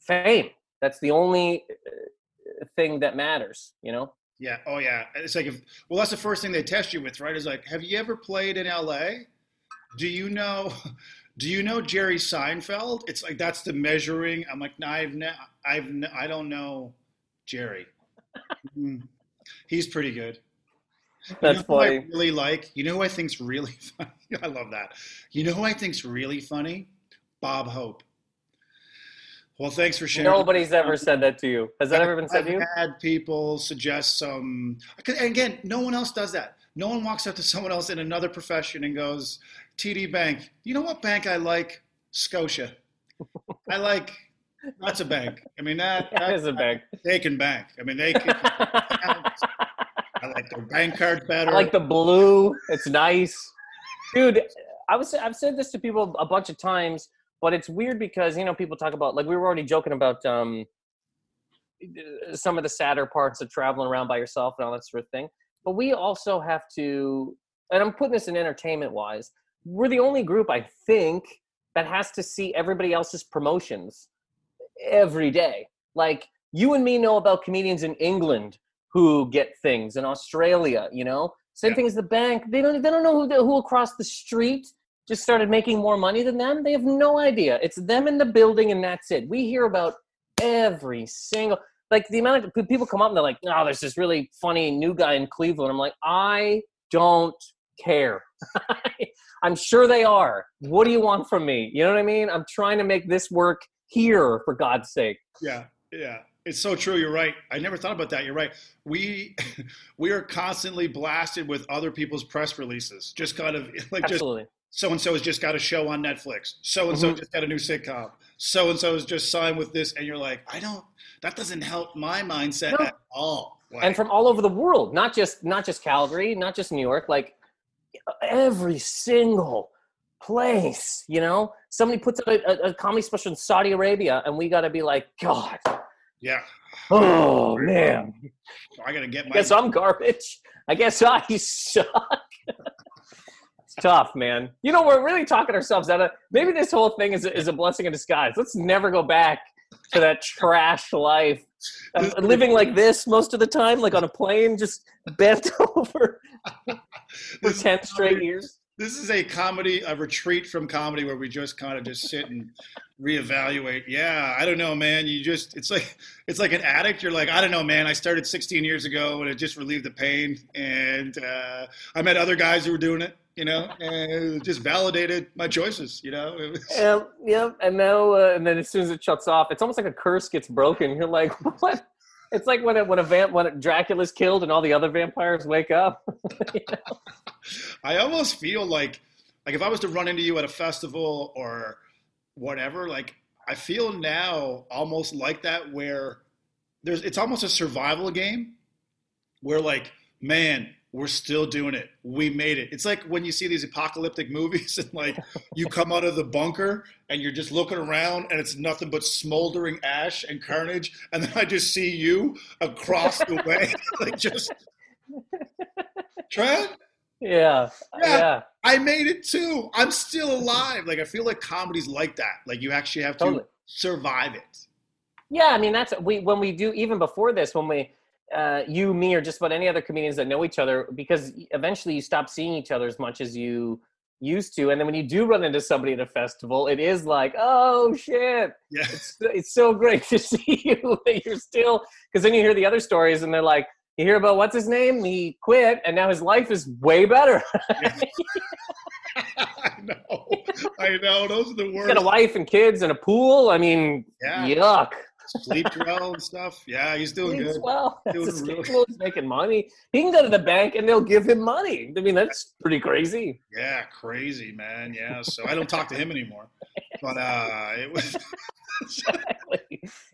fame. That's the only uh, thing that matters you know yeah. Oh, yeah. It's like if well, that's the first thing they test you with, right? Is like, have you ever played in L.A.? Do you know? Do you know Jerry Seinfeld? It's like that's the measuring. I'm like, no, I've, ne- I've, ne- I don't know Jerry. mm. He's pretty good. That's you know funny. I really like. You know who I think's really funny? I love that. You know who I think's really funny? Bob Hope. Well, thanks for sharing. Nobody's ever said that to you. Has that ever been said I've to you? had people suggest some. Again, no one else does that. No one walks up to someone else in another profession and goes, "TD Bank, you know what bank I like? Scotia. I like that's a bank. I mean that, that is a bank. They can bank. I mean they can. I like their bank card better. I like the blue. It's nice, dude. I was I've said this to people a bunch of times but it's weird because you know people talk about like we were already joking about um some of the sadder parts of traveling around by yourself and all that sort of thing. But we also have to and i'm putting this in entertainment wise we're the only group i think that has to see everybody else's promotions every day. Like you and me know about comedians in england who get things in australia you know? Same yeah. thing as the bank. They don't they don't know who, who across the street just started making more money than them. They have no idea. It's them in the building and that's it. We hear about every single like the amount of people come up and they're like, "Oh, there's this really funny new guy in Cleveland." I'm like, "I don't care. I'm sure they are. What do you want from me? You know what I mean? I'm trying to make this work here for God's sake." Yeah. Yeah. It's so true. You're right. I never thought about that. You're right. We we are constantly blasted with other people's press releases. Just kind of like Absolutely. just so and so has just got a show on Netflix. So and so just got a new sitcom. So and so has just signed with this, and you're like, I don't. That doesn't help my mindset no. at all. Like, and from all over the world, not just not just Calgary, not just New York, like every single place. You know, somebody puts a, a, a comedy special in Saudi Arabia, and we got to be like, God. Yeah. Oh man. I gotta get my. I guess I'm garbage. I guess I suck tough, man. You know, we're really talking ourselves out of maybe this whole thing is, is a blessing in disguise. Let's never go back to that trash life. Uh, living like this most of the time, like on a plane, just bent over for 10 straight years. this is a comedy, a retreat from comedy where we just kind of just sit and reevaluate. Yeah, I don't know, man. You just it's like it's like an addict. You're like, I don't know, man. I started 16 years ago and it just relieved the pain, and uh, I met other guys who were doing it. You know, and it just validated my choices. You know, it was, Yeah, yeah, and now uh, and then as soon as it shuts off, it's almost like a curse gets broken. You're like, what? It's like when a, when a vamp when Dracula's killed and all the other vampires wake up. I almost feel like like if I was to run into you at a festival or whatever, like I feel now almost like that where there's it's almost a survival game where like man we're still doing it we made it it's like when you see these apocalyptic movies and like you come out of the bunker and you're just looking around and it's nothing but smoldering ash and carnage and then i just see you across the way like just Trent, yeah, Yeah. yeah, I made it too. I'm still alive. Like I feel like comedy's like that. Like you actually have to Totally. survive it. yeah. I mean, that's we when we do even before this when we. Uh, you, me, or just about any other comedians that know each other, because eventually you stop seeing each other as much as you used to, and then when you do run into somebody at a festival, it is like, oh shit, Yeah. it's it's so great to see you that you're still because then you hear the other stories and they're like you hear about what's his name he quit and now his life is way better I know. I know. Those are the he's worst. got a wife and kids and a pool i mean Yeah. yuck Sleep well and stuff. Yeah, he's doing Sleeps good. well Doing really- he's making money he can go to the bank and they'll give him money i mean that's pretty crazy Yeah, crazy man. Yeah. So I don't talk to him anymore. But uh it was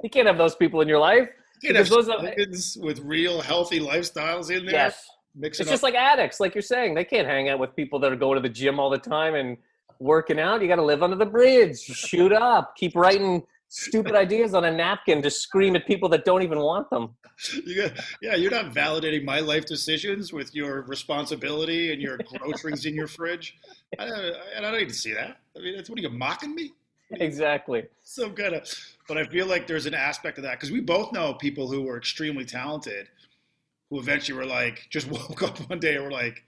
you can't have those people in your life you know, Because those with real healthy lifestyles in there. yes It's just like addicts, like you're saying. They can't hang out with people that are going to the gym all the time and working out. You got to live under the bridge, shoot up, keep writing stupid ideas on a napkin to scream at people that don't even want them. you got, yeah, you're not validating my life decisions with your responsibility and your groceries in your fridge. I don't, I don't to see that. I mean, that's what are you mocking me? Exactly. Some kind of, but I feel like there's an aspect of that because we both know people who were extremely talented, who eventually were like, just woke up one day and were like,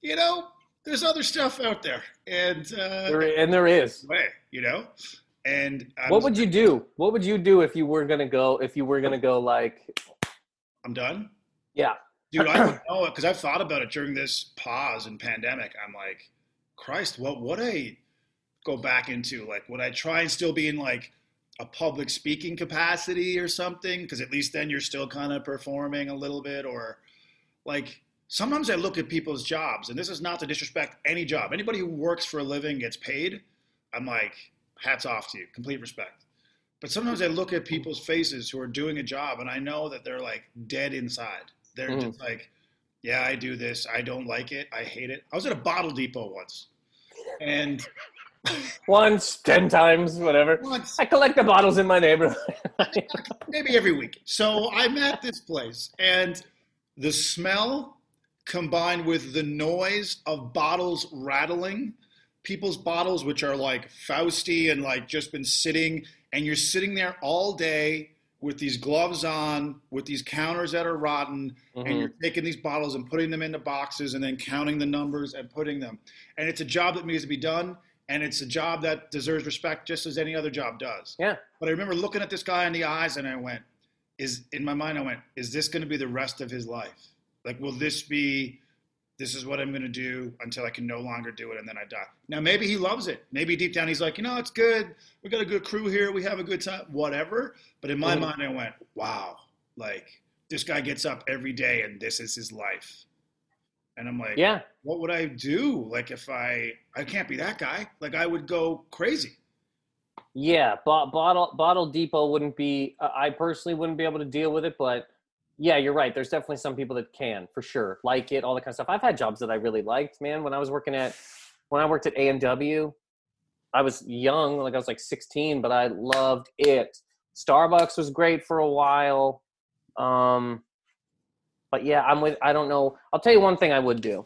you know, there's other stuff out there, and uh, There, and there is. way, you know, and I'm, What would you do? What would you do if you were gonna go? If you were gonna go, like, I'm done. yeah, Dude, I don't know because I've thought about it during this pause and pandemic. I'm like, Christ, what would I go back into? Like, would I try and still be in like a public speaking capacity or something? Because at least then you're still kind of performing a little bit. Or like, sometimes I look at people's jobs, and this is not to disrespect any job. Anybody who works for a living gets paid. I'm like, hats off to you, complete respect. But sometimes I look at people's faces who are doing a job, and I know that they're like dead inside. They're Mhm. just like, yeah, I do this. I don't like it. I hate it. I was at a bottle depot once, and once, ten times, whatever. once I collect the bottles in my neighborhood. maybe every week. So I'm at this place, and the smell combined with the noise of bottles rattling, people's bottles, which are like Fausty and like just been sitting, and you're sitting there all day with these gloves on, with these counters that are rotten, and Mhm. you're taking these bottles and putting them into boxes and then counting the numbers and putting them. And it's a job that needs to be done, and it's a job that deserves respect just as any other job does. Yeah. But I remember looking at this guy in the eyes and I went, is in my mind I went, is this going to be the rest of his life? Like will this be this is what I'm going to do until I can no longer do it and then I die. Now maybe he loves it. Maybe deep down he's like, "You know, it's good. We got a good crew here. We have a good time, whatever." But in my Mhm. mind I went, "Wow. Like this guy gets up every day and this is his life." And I'm like, yeah, what would I do? Like if I I can't be that guy. Like I would go crazy. Yeah, bottle bottle depot wouldn't be. I personally wouldn't be able to deal with it, but yeah, you're right. There's definitely some people that can for sure like it, all that kind of stuff. I've had jobs that I really liked, man. When I was working at when I worked at A and was young, like I was like 16, but I loved it. Starbucks was great for a while, um, but yeah, I'm with. I don't know. I'll tell you one thing I would do.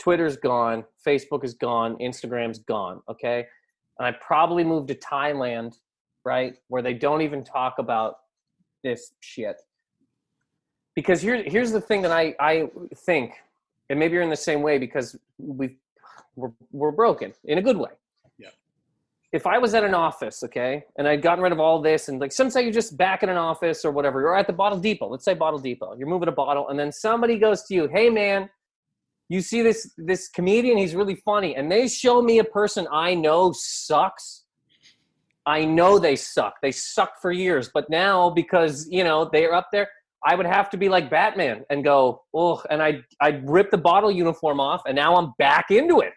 Twitter's gone, Facebook is gone, Instagram's gone. Okay, and I probably moved to Thailand, right, where they don't even talk about this shit. Because here, here's the thing that I, I think, and maybe you're in the same way because we've were, were broken in a good way. Yeah. If I was at an office, okay, and I'd gotten rid of all this, and like some say you're just back in an office or whatever, you're at the bottle depot. Let's say bottle depot. You're moving a bottle, and then somebody goes to you, "Hey, man, you see this this comedian? He's really funny." And they show me a person I know sucks. I know they suck. They suck for years, but now because you know they're up there, I would have to be like Batman and go, oh, and I I'd rip the bottle uniform off, and now I'm back into it.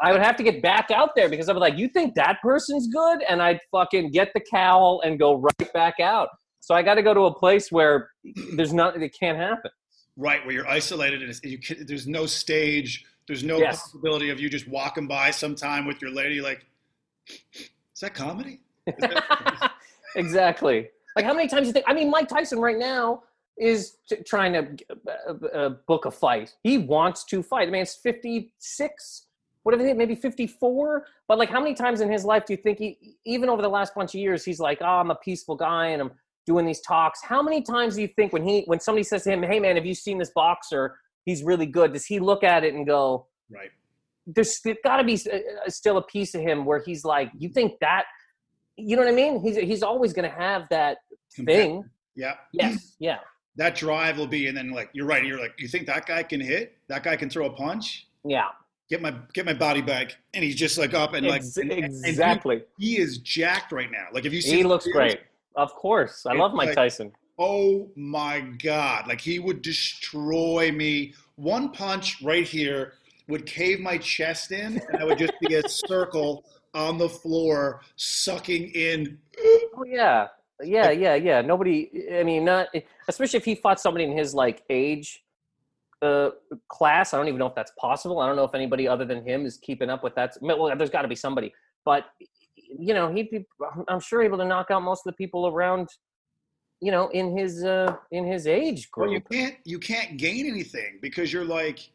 I would have to get back out there because I'd be like, you think that person's good? And I'd fucking get the cowl and go right back out. So I got to go to a place where there's not, it can't happen. Right, where you're isolated and you can, there's no stage, there's no Yes. possibility of you just walking by sometime with your lady like, is that comedy? Is that- exactly. Like how many times you think? I mean, Mike Tyson right now is t- trying to uh, uh, book a fight. He wants to fight. I mean, it's fifty six, whatever, it is, maybe fifty four. But like, how many times in his life do you think he, even over the last bunch of years, he's like, "Oh, I'm a peaceful guy and I'm doing these talks." How many times do you think when he when somebody says to him, "Hey, man, have you seen this boxer? He's really good." Does he look at it and go? right. there's got to be s- uh, still a piece of him where he's like, you think that, you know what I mean? He's he's always going to have that thing. Yeah. Yes, yeah, That drive will be, and then like you're right. You're like, you think that guy can hit? That guy can throw a punch? yeah, Get my get my body back, and he's just like up and like Ex- and- and he- exactly. he, is jacked right now. Like if you see He looks videos, great. Of course, I love Mike like- Tyson. Oh my god! Like he would destroy me. One punch right here would cave my chest in, and I would just be a circle on the floor, sucking in. Oh yeah, yeah, yeah, yeah. Nobody. I mean, not especially if he fought somebody in his like age uh, class. I don't even know if that's possible. I don't know if anybody other than him is keeping up with that. Well, there's got to be somebody, but you know, he'd be. I'm sure able to knock out most of the people around. You know, in his uh, in his age group. Well, you can't you can't gain anything because you're like,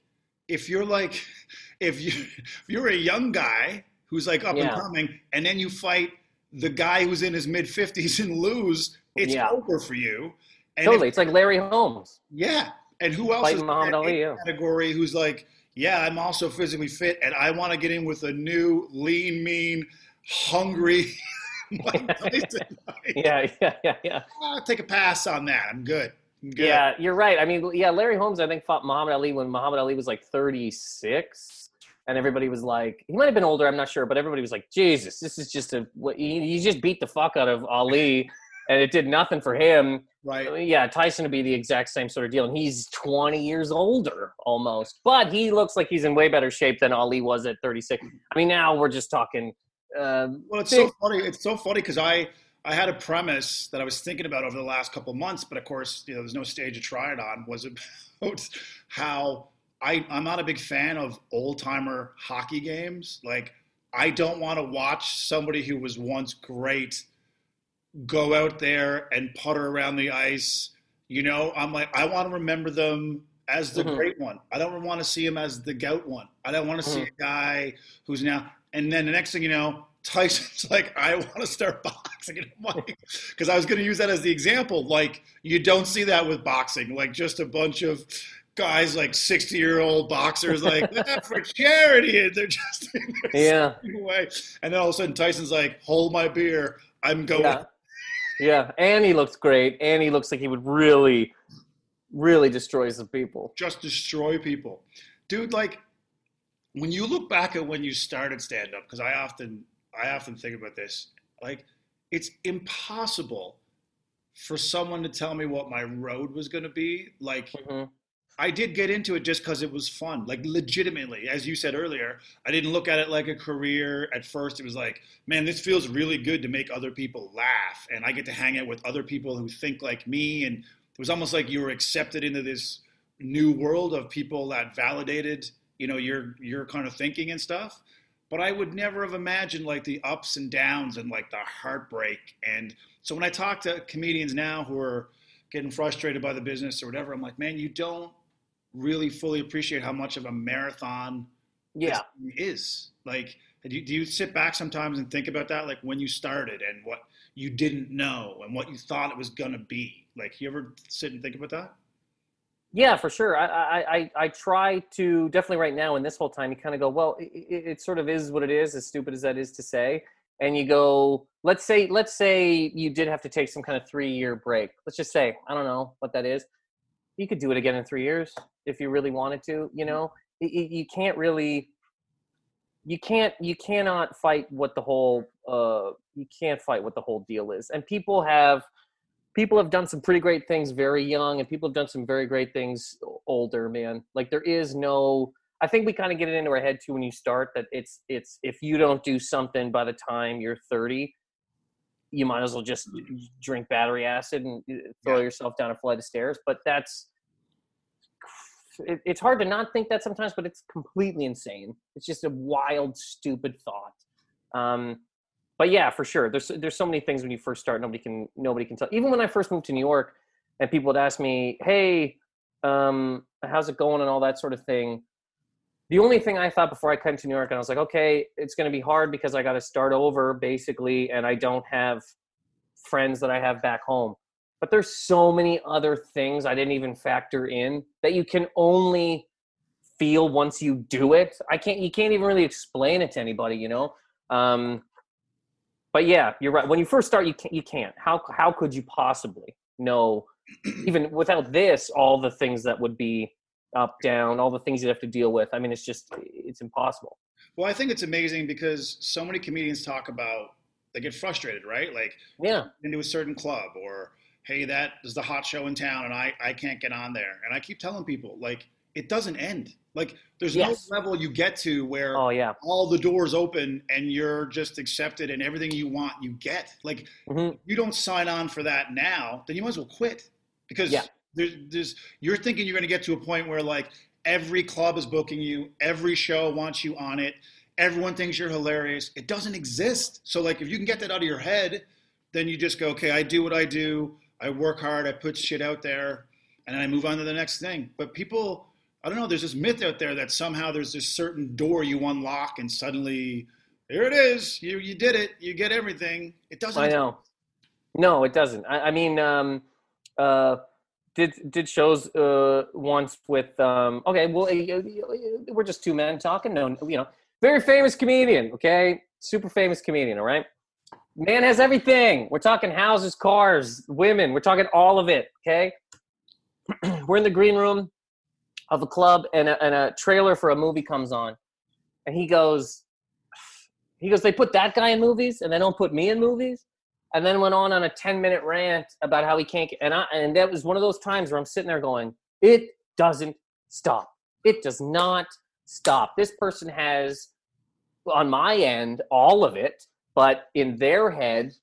if you're like, if you if you're a young guy who's like up Yeah. and coming, and then you fight the guy who's in his mid fifties and lose, it's Yeah. over for you. And if- totally, it's like Larry Holmes. Yeah. And who else Fighting is Muhammad Ali, yeah. category who's like, yeah, I'm also physically fit and I want to get in with a new, lean, mean, hungry Mike Tyson. Like, Yeah, yeah, yeah, yeah. I'll take a pass on that. I'm good. I'm good. Yeah, you're right. I mean, yeah, Larry Holmes, I think, fought Muhammad Ali when Muhammad Ali was like 36. And everybody was like, he might have been older, I'm not sure, but everybody was like, Jesus, this is just a, what- he, he just beat the fuck out of Ali and it did nothing for him. Right. Yeah, Tyson would be the exact same sort of deal. And he's 20 years older almost, but he looks like he's in way better shape than Ali was at 36. I mean, now we're just talking. Um, Well, it's big- so funny. It's so funny because I I had a premise that I was thinking about over the last couple of months, but of course, you know, there's no stage to try it on. Was about how I I'm not a big fan of old timer hockey games. Like I don't want to watch somebody who was once great go out there and putter around the ice. You know, I'm like I want to remember them as the Mhm. great one. I don't want to see him as the gout one. I don't want to see Mhm. a guy who's now and then the next thing you know, Tyson's like, I want to start boxing. And I'm like, because I was going to use that as the example. Like, you don't see that with boxing. Like, just a bunch of guys, like 60 year old boxers, like, "Ah, for charity. And they're just yeah. way. And then all of a sudden, Tyson's like, hold my beer. I'm going. Yeah. Yeah. And he looks great. And he looks like he would really, really destroy some people. just destroy people. Dude, like when you look back at when you started stand up, because I often I often think about this, like it's impossible for someone to tell me what my road was gonna be. Like Mhm. I did get into it just because it was fun. Like legitimately, as you said earlier, I didn't look at it like a career at first. It was like, man, this feels really good to make other people laugh, and I get to hang out with other people who think like me. And it was almost like you were accepted into this new world of people that validated, you know, your your kind of thinking and stuff. But I would never have imagined like the ups and downs and like the heartbreak. And so when I talk to comedians now who are getting frustrated by the business or whatever, I'm like, man, you don't really fully appreciate how much of a marathon Yeah. is. Like, do you, do you sit back sometimes and think about that, like when you started and what you didn't know and what you thought it was gonna be? Like, you ever sit and think about that? Yeah, for sure. I, I, I, I try to definitely right now in this whole time, you kind of go, well, it, it sort of is what it is, as stupid as that is to say. And you go, let's say, let's say you did have to take some kind of three year break. Let's just say, I don't know what that is. You could do it again in three years if you really wanted to. You know, you, you can't really, you can't, you cannot fight what the whole, uh, you can't fight what the whole deal is. And people have, people have done some pretty great things very young and people have done some very great things older man like there is no i think we kind of get it into our head too when you start that it's it's if you don't do something by the time you're 30 you might as well just drink battery acid and uh, throw yeah. yourself down a flight of stairs but that's it, it's hard to not think that sometimes but it's completely insane it's just a wild stupid thought um, but yeah, for sure. There's there's so many things when you first start, nobody can nobody can tell. Even when I first moved to New York, and people would ask me, "Hey, um, how's it going?" and all that sort of thing. The only thing I thought before I came to New York, and I was like, "Okay, it's going to be hard because I got to start over basically, and I don't have friends that I have back home." But there's so many other things I didn't even factor in that you can only feel once you do it. I can't. You can't even really explain it to anybody, you know. Um, but yeah, you're right. When you first start, you can't. You can't. How how could you possibly know, even without this, all the things that would be up, down, all the things you'd have to deal with. I mean, it's just it's impossible. Well, I think it's amazing because so many comedians talk about they get frustrated, right? Like, yeah, into a certain club or hey, that is the hot show in town, and I I can't get on there. And I keep telling people like it doesn't end. Like there's yes. no level you get to where oh, yeah. all the doors open and you're just accepted and everything you want you get. Like mm-hmm. you don't sign on for that now, then you might as well quit because yeah. There's, there's you're thinking you're going to get to a point where like every club is booking you, every show wants you on it, everyone thinks you're hilarious. It doesn't exist. So like if you can get that out of your head, then you just go, okay, I do what I do. I work hard. I put shit out there, and then I move on to the next thing. But people I don't know. There's this myth out there that somehow there's this certain door you unlock and suddenly here it is. You you did it. You get everything. It doesn't. I know. No, it doesn't. I, I mean, um, uh, did did shows uh, once with um, okay. Well, we're just two men talking. No, you know, very famous comedian. Okay, super famous comedian. All right. Man has everything. We're talking houses, cars, women. We're talking all of it. Okay. we're in the green room of a club and a, and a trailer for a movie comes on and he goes he goes they put that guy in movies and they don't put me in movies and then went on on a 10 minute rant about how he can't and I and that was one of those times where I'm sitting there going it doesn't stop it does not stop this person has on my end all of it but in their head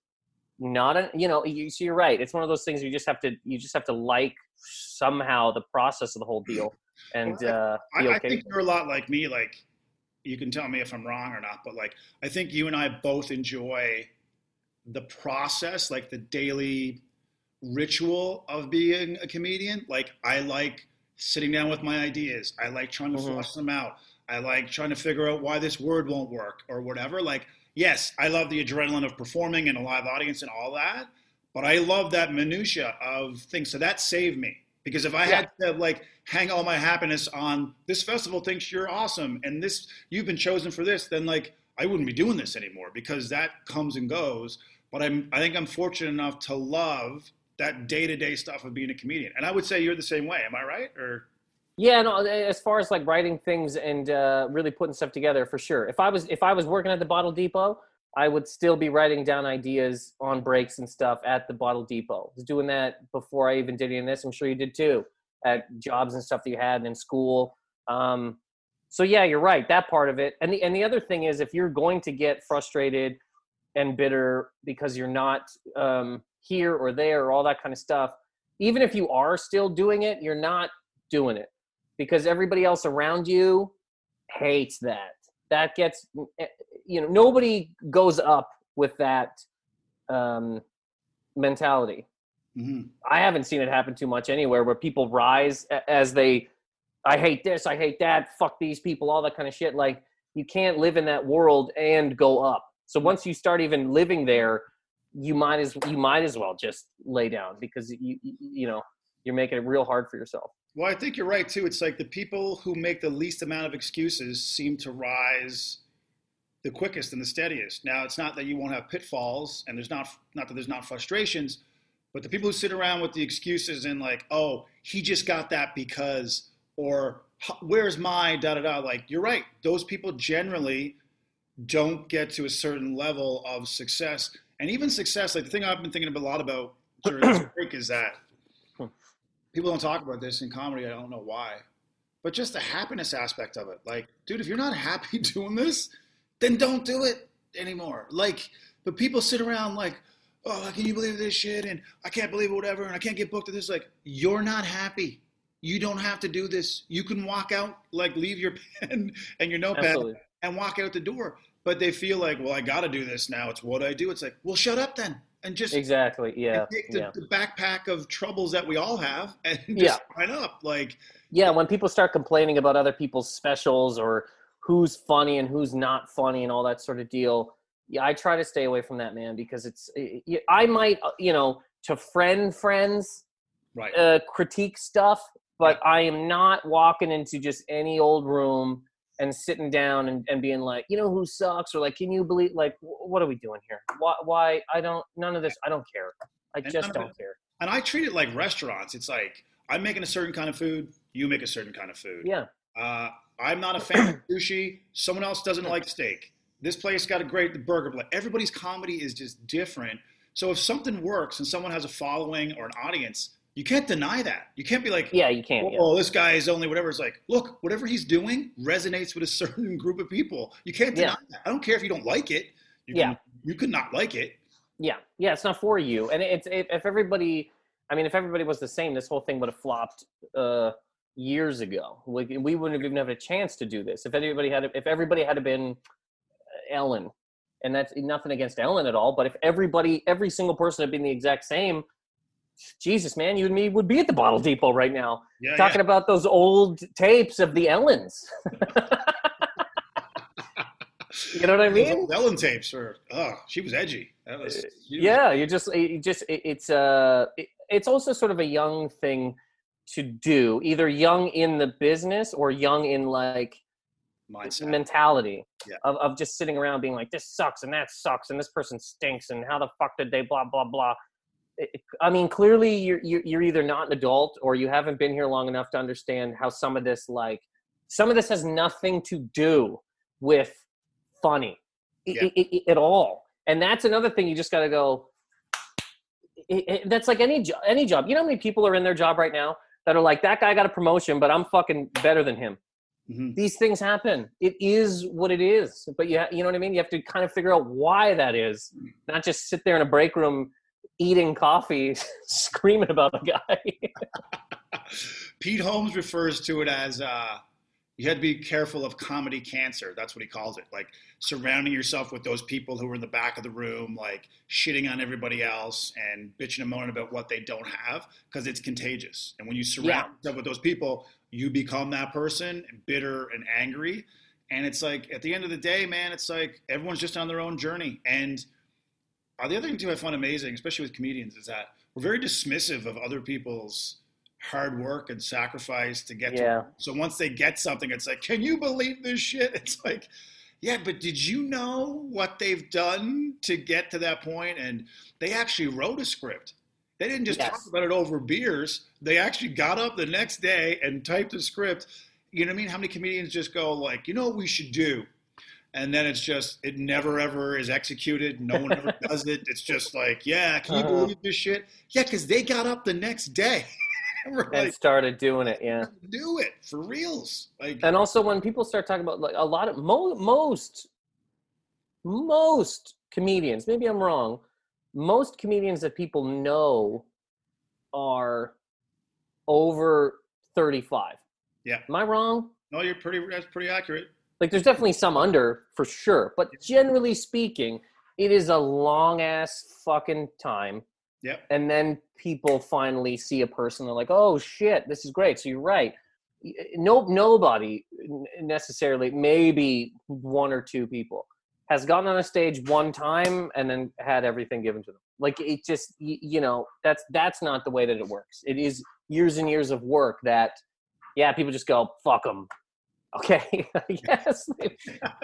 not a you know you, so you're right it's one of those things you just have to you just have to like somehow the process of the whole deal and uh, I, okay. I think you're a lot like me. Like you can tell me if I'm wrong or not, but like I think you and I both enjoy the process, like the daily ritual of being a comedian. Like I like sitting down with my ideas. I like trying to mm-hmm. flush them out. I like trying to figure out why this word won't work or whatever. Like, yes, I love the adrenaline of performing in a live audience and all that, but I love that minutia of things. So that saved me because if I yeah. had to like hang all my happiness on this festival thinks you're awesome and this you've been chosen for this, then like I wouldn't be doing this anymore because that comes and goes. But I'm I think I'm fortunate enough to love that day to day stuff of being a comedian. And I would say you're the same way. Am I right? Or yeah, no. As far as like writing things and uh, really putting stuff together, for sure. If I was if I was working at the Bottle Depot, I would still be writing down ideas on breaks and stuff at the Bottle Depot. I was doing that before I even did any of this. I'm sure you did too, at jobs and stuff that you had in school. Um, so yeah, you're right. That part of it, and the and the other thing is, if you're going to get frustrated and bitter because you're not um, here or there or all that kind of stuff, even if you are still doing it, you're not doing it because everybody else around you hates that. That gets eh, you know nobody goes up with that um, mentality. Mm-hmm. I haven't seen it happen too much anywhere where people rise as they, I hate this, I hate that, fuck these people, all that kind of shit. Like you can't live in that world and go up. So once you start even living there, you might as you might as well just lay down because you you know you're making it real hard for yourself. Well, I think you're right too. It's like the people who make the least amount of excuses seem to rise the quickest and the steadiest. Now, it's not that you won't have pitfalls, and there's not not that there's not frustrations, but the people who sit around with the excuses and like, oh, he just got that because, or where's my da da da. Like, you're right. Those people generally don't get to a certain level of success, and even success. Like the thing I've been thinking a lot about during this break is that people don't talk about this in comedy. I don't know why, but just the happiness aspect of it. Like, dude, if you're not happy doing this, then don't do it anymore. Like, but people sit around like, oh, can you believe this shit? And I can't believe whatever, and I can't get booked at this. Like, you're not happy. You don't have to do this. You can walk out, like, leave your pen and your notepad Absolutely. And walk out the door. But they feel like, well, I got to do this now. It's what I do. It's like, well, shut up then and just exactly yeah take the, yeah. the, backpack of troubles that we all have and just yeah. sign up like yeah when people start complaining about other people's specials or who's funny and who's not funny and all that sort of deal yeah i try to stay away from that man because it's i might uh, you know to friend friends right uh, critique stuff but i am not walking into just any old room and sitting down and, and being like, you know who sucks, or like, can you believe, like, what are we doing here? Why, why? I don't, none of this, I don't care. I and just don't care. And I treat it like restaurants. It's like, I'm making a certain kind of food, you make a certain kind of food. Yeah. Uh, I'm not a fan of sushi. Someone else doesn't like steak. This place got a great burger. But everybody's comedy is just different. So if something works and someone has a following or an audience, you can't deny that. You can't be like, yeah, you can't. Oh, yeah. this guy is only whatever. It's like, look, whatever he's doing resonates with a certain group of people. You can't deny yeah. that. I don't care if you don't like it. You yeah, can, you could not like it. Yeah, yeah, it's not for you. And it's if, if everybody, I mean, if everybody was the same, this whole thing would have flopped uh, years ago. We, we wouldn't have even had a chance to do this. If anybody had, if everybody had been uh, Ellen, and that's nothing against Ellen at all, but if everybody, every single person had been the exact same Jesus, man, you and me would be at the Bottle Depot right now yeah, talking yeah. about those old tapes of the Ellens. you know what I mean? Ellen tapes were, oh, she was edgy. Was, uh, yeah, you just, you just, it's, uh, it, it's also sort of a young thing to do, either young in the business or young in like Mindset. mentality yeah. of, of just sitting around being like, this sucks and that sucks and this person stinks and how the fuck did they blah, blah, blah I mean, clearly you're you're either not an adult or you haven't been here long enough to understand how some of this like some of this has nothing to do with funny yeah. at all. And that's another thing you just got to go. that's like any job. Any job. You know how many people are in their job right now that are like, that guy got a promotion, but I'm fucking better than him. Mm-hmm. These things happen. It is what it is. But you, ha- you know what I mean. You have to kind of figure out why that is, not just sit there in a break room eating coffee, screaming about a guy. Pete Holmes refers to it as uh, you had to be careful of comedy cancer. That's what he calls it. Like surrounding yourself with those people who are in the back of the room, like shitting on everybody else and bitching and moaning about what they don't have because it's contagious. And when you surround yeah. yourself with those people, you become that person, bitter and angry. And it's like at the end of the day, man, it's like everyone's just on their own journey. And uh, the other thing too I find amazing, especially with comedians, is that we're very dismissive of other people's hard work and sacrifice to get yeah. to. So once they get something, it's like, can you believe this shit? It's like, yeah, but did you know what they've done to get to that point? And they actually wrote a script. They didn't just yes. talk about it over beers. They actually got up the next day and typed a script. You know what I mean? How many comedians just go like, you know what we should do? And then it's just it never ever is executed. No one ever does it. It's just like, yeah, can you uh-huh. believe this shit? Yeah, because they got up the next day. and like, started doing it. Yeah, do it for reals. Like, and also when people start talking about like a lot of mo- most most comedians, maybe I'm wrong. Most comedians that people know are over 35. Yeah. Am I wrong? No, you're pretty. That's pretty accurate. Like there's definitely some under for sure, but generally speaking, it is a long ass fucking time. Yep. And then people finally see a person, they're like, "Oh shit, this is great." So you're right. Eh, no, nobody necessarily, maybe one or two people, has gotten on a stage one time and then had everything given to them. Like it just, you know, that's that's not the way that it works. It is years and years of work that yeah people just go fuck them okay yes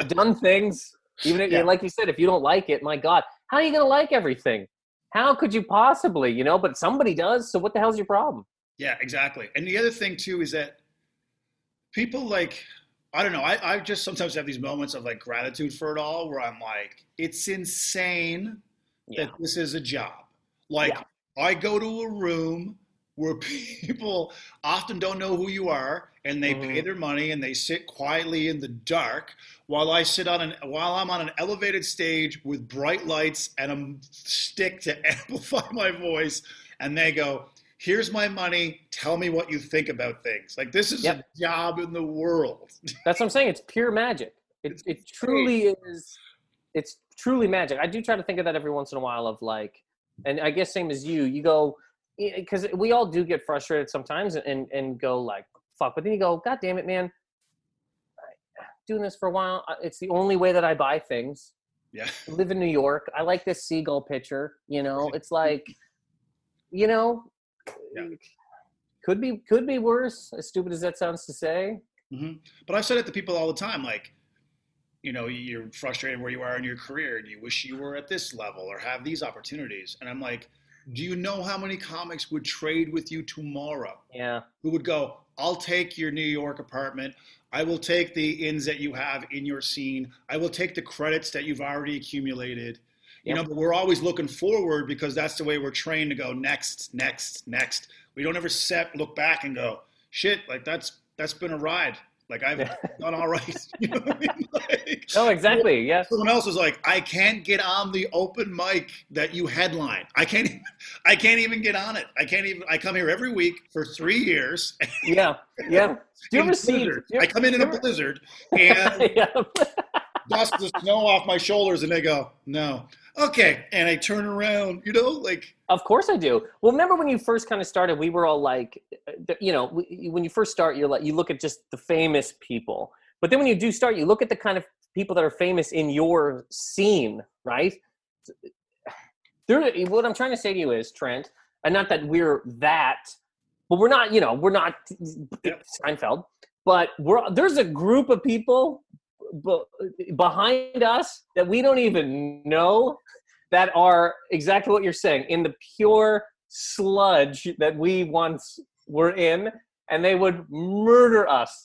done things even if, Yeah. like you said if you don't like it my god how are you gonna like everything how could you possibly you know but somebody does so what the hell's your problem Yeah, exactly. And the other thing too is that people like I don't know. I, I just sometimes have these moments of like gratitude for it all, where I'm like, it's insane yeah that this is a job. Like I go to a room where people often don't know who you are and they pay Mhm. their money and they sit quietly in the dark while I sit on an while I'm on an elevated stage with bright lights and a stick to amplify my voice and they go here's my money tell me what you think about things like this is Yep. a job in the world That's what I'm saying. It's pure magic. It It's it truly is. It's truly magic. I do try to think of that every once in a while. Of like, and I guess same as you. You go because we all do get frustrated sometimes and and go like fuck. But then you go, God damn it, man. Doing this for a while, it's the only way that I buy things. yeah I live in New York. I like this seagull picture. You know, it's like, you know, Yeah. could be could be worse. As stupid as that sounds to say. hmm But I've said it to people all the time, like, you know, you're frustrated where you are in your career and you wish you were at this level or have these opportunities. And I'm like, do you know how many comics would trade with you tomorrow? Yeah. Who would go, I'll take your New York apartment. I will take the ins that you have in your scene. I will take the credits that you've already accumulated. You know, but we're always looking forward because that's the way we're trained to go next, next, next. We don't ever set, look back and go, shit, like that's that's been a ride. Like I've done all right. You know I mean? Like, Oh, exactly. Yes. someone else was like, I can't get on the open mic that you headline. I can't even, I can't even get on it. I can't even I come here every week for three years. Yeah. Yeah. Do you ever see? blizzard. do you I come in in a blizzard and yeah. dust the snow off my shoulders and they go, No. Okay. And I turn around, you know, like Of course I do. Well, remember when you first kind of started, we were all like, you know, when you first start, you're like, you look at just the famous people. But then when you do start, you look at the kind of people that are famous in your scene, right? There, what I'm trying to say to you is, Trent, and not that we're that, but we're not, you know, we're not Yep. Seinfeld, but we're there's a group of people be- behind us that we don't even know that are exactly what you're saying in the pure sludge that we once were in and they would murder us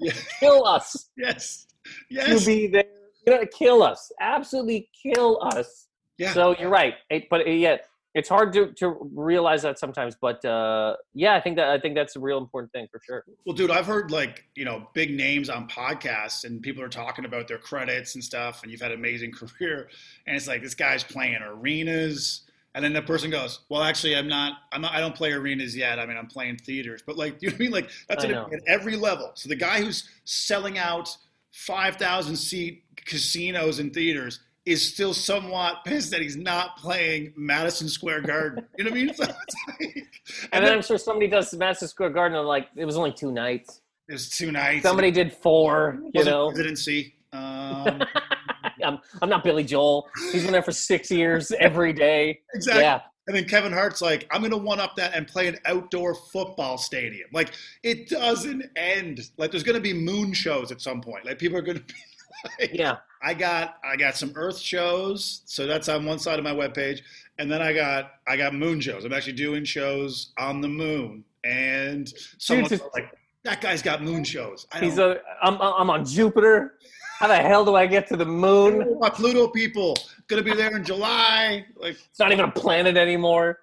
Yeah. kill us yes. Yes. to be there you know kill us absolutely kill us yeah. so you're right but yeah it's hard to, to realize that sometimes but uh, yeah i think that i think that's a real important thing for sure Well, dude, I've heard like, you know, big names on podcasts and people are talking about their credits and stuff, and you've had an amazing career. And it's like, this guy's playing arenas. And then the person goes, well, actually, I'm not, I'm not, I don't play arenas yet. I mean, I'm playing theaters. But like, you know what I mean? Like, that's at every level. So the guy who's selling out 5,000 seat casinos and theaters is still somewhat pissed that he's not playing Madison Square Garden. You know what I mean? So like- and, and then i'm sure somebody does madison square garden and like it was only two nights It was two nights. somebody did four you know presidency. Um, I'm, I'm not Billy Joel. He's been there for six years every day. exactly. Yeah. And then Kevin Hart's like, I'm going to one up that and play an outdoor football stadium. Like, it doesn't end. Like, there's going to be moon shows at some point. Like, people are going to be like, Yeah. I got, I got some Earth shows, so that's on one side of my webpage, and then I got, I got moon shows. I'm actually doing shows on the moon, and someone's like, that guy's got moon shows. I he's a, I'm I'm on Jupiter. How the hell do I get to the moon? my Pluto people going to be there in July. Like, It's not even a planet anymore.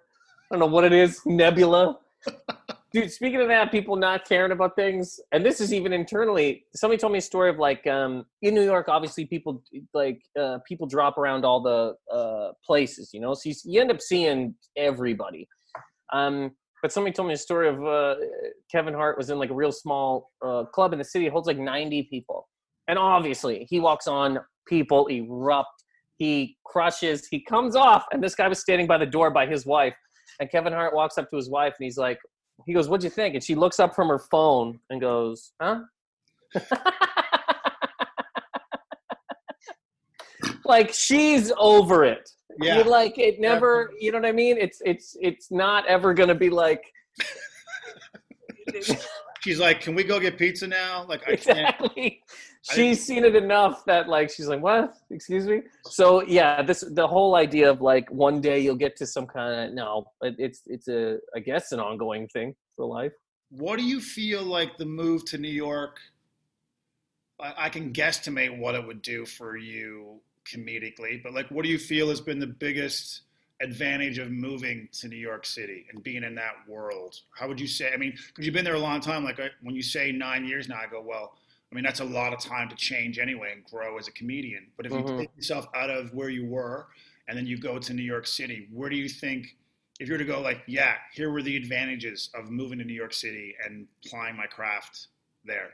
I don't know what it is. Nebula. Dude, speaking of that, people not caring about things, and this is even internally. Somebody told me a story of like um, in New York. Obviously, people like uh, people drop around all the uh, places, you know. So you, you end up seeing everybody. Um, but somebody told me a story of uh, Kevin Hart was in like a real small uh, club in the city. It holds like 90 people, and obviously he walks on, people erupt. He crushes. He comes off, and this guy was standing by the door by his wife. And Kevin Hart walks up to his wife, and he's like, he goes, "What'd you think?" And she looks up from her phone and goes, "Huh?" like she's over it. yeah. You like it never. You know what I mean? It's it's it's not ever gonna be like. She's like, "Can we go get pizza now?" Like, I can't. She's seen it enough that like she's like, "What? Excuse me." So yeah, this the whole idea of like one day you'll get to some kind of no, it, it's it's a I guess an ongoing thing for life. What do you feel like the move to New York? I, I can guesstimate what it would do for you comedically, but like, what do you feel has been the biggest advantage of moving to New York City and being in that world? How would you say? I mean, because you've been there a long time. Like, uh, when you say nine years now, I go, well, I mean, that's a lot of time to change anyway and grow as a comedian. But if Mhm. you take yourself out of where you were and then you go to New York City, where do you think, if you were to go, like, yeah, here were the advantages of moving to New York City and applying my craft there?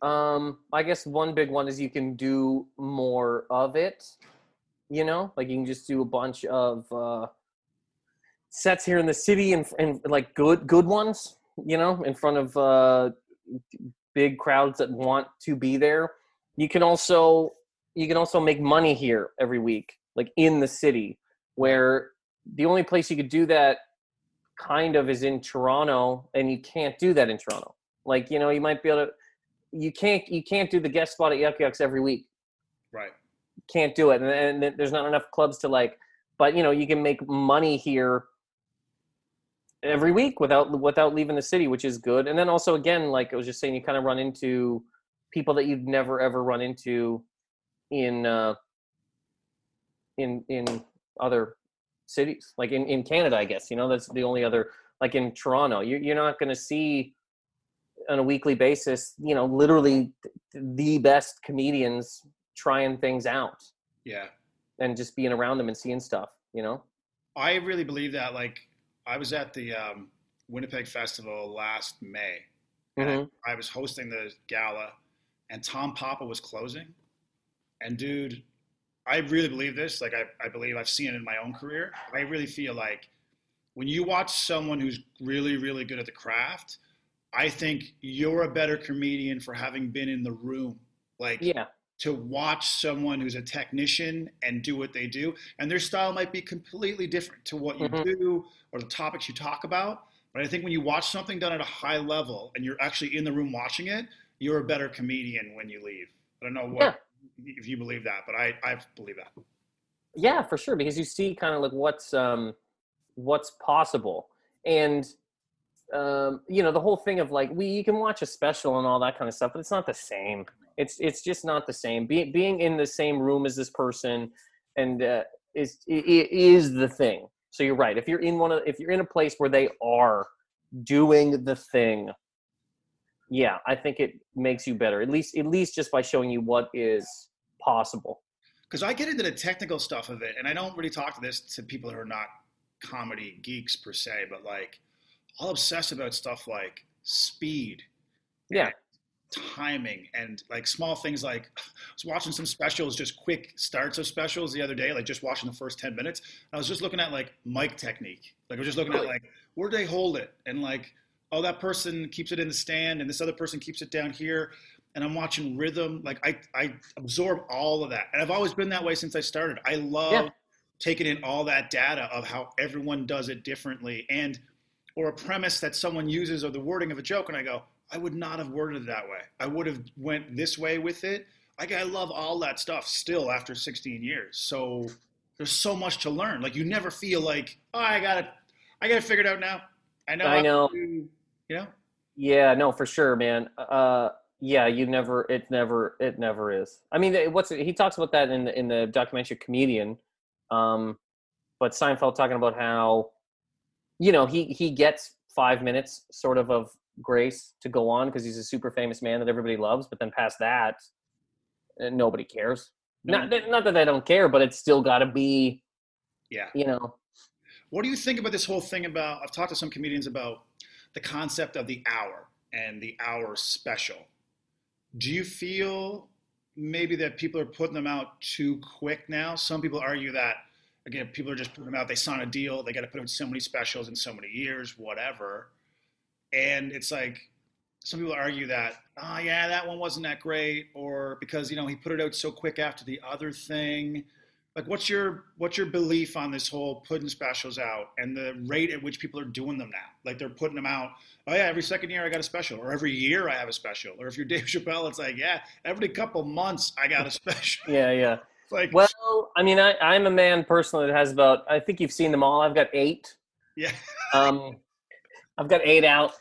Um, I guess one big one is you can do more of it. You know, like you can just do a bunch of uh, sets here in the city and, and like good good ones. You know, in front of uh, big crowds that want to be there. You can also you can also make money here every week, like in the city, where the only place you could do that kind of is in Toronto, and you can't do that in Toronto. Like you know, you might be able to you can't you can't do the guest spot at Yuk Yuk's every week. Right. Can't do it, and, and there's not enough clubs to like. But you know, you can make money here every week without without leaving the city, which is good. And then also, again, like I was just saying, you kind of run into people that you'd never ever run into in uh, in in other cities, like in in Canada. I guess you know that's the only other like in Toronto. You, you're not going to see on a weekly basis, you know, literally the best comedians trying things out Yeah. and just being around them and seeing stuff, you know? I really believe that. Like, I was at the um, Winnipeg Festival last May, Mhm. I, I was hosting the gala, and Tom Papa was closing. And dude, I really believe this. Like, I, I believe I've seen it in my own career. I really feel like when you watch someone who's really, really good at the craft, I think you're a better comedian for having been in the room. Like, Yeah. To watch someone who's a technician and do what they do and their style might be completely different to what you Mhm. do or the topics you talk about but i think when you watch something done at a high level and you're actually in the room watching it you're a better comedian when you leave i don't know what if you believe that but i i believe that Yeah, for sure. Because you see kind of like what's um what's possible. And um, you know, the whole thing of like we you can watch a special and all that kind of stuff, but it's not the same. It's it's just not the same. Being being in the same room as this person and uh, is is the thing. So you're right. If you're in one of if you're in a place where they are doing the thing, yeah, I think it makes you better. At least at least just by showing you what is possible. because i get into the technical stuff of it and i don't really talk to this to people who are not comedy geeks per se but like i'll obsess about stuff like speed Yeah. Timing and like small things like I was watching some specials, just quick starts of specials the other day, like just watching the first 10 minutes. I was just looking at like mic technique. Like I was just looking at like where do they hold it? And like, oh, that person keeps it in the stand and this other person keeps it down here. And I'm watching rhythm. Like I, I absorb all of that. And I've always been that way since I started. I love Yeah. taking in all that data of how everyone does it differently and or a premise that someone uses or the wording of a joke and I go, I would not have worded it that way. I would have went this way with it. Like I love all that stuff still after 16 years. So there's so much to learn. Like you never feel like, oh, I got it, I got it figured out now. I know. I know. do-" you know. Yeah, no, for sure, man. Uh, yeah, you never, it never, it never is. I mean, what's he talks about that in the, in the documentary Comedian, um, but Seinfeld talking about how, you know, he he gets five minutes sort of of grace to go on because he's a super famous man that everybody loves, but then past that, uh, nobody cares. No. Not that, not that I don't care, but it's still got to be, Yeah. you know, What do you think about this whole thing about? I've talked to some comedians about the concept of the hour and the hour special. Do you feel maybe that people are putting them out too quick now? Some people argue that again, people are just putting them out. They sign a deal. They got to put out so many specials in so many years, whatever. And it's like some people argue that, oh yeah, that one wasn't that great, or because you know he put it out so quick after the other thing. like what's your what's your belief on this whole putting specials out and the rate at which people are doing them now? Like they're putting them out. Oh yeah, every second year I got a special, or every year I have a special, or if you're Dave Chappelle, it's like yeah, every couple months I got a special. Yeah, yeah. It's like Well, I mean, I, I'm a man personally that has about. I think you've seen them all. I've got eight. yeah, Um, I've got eight out.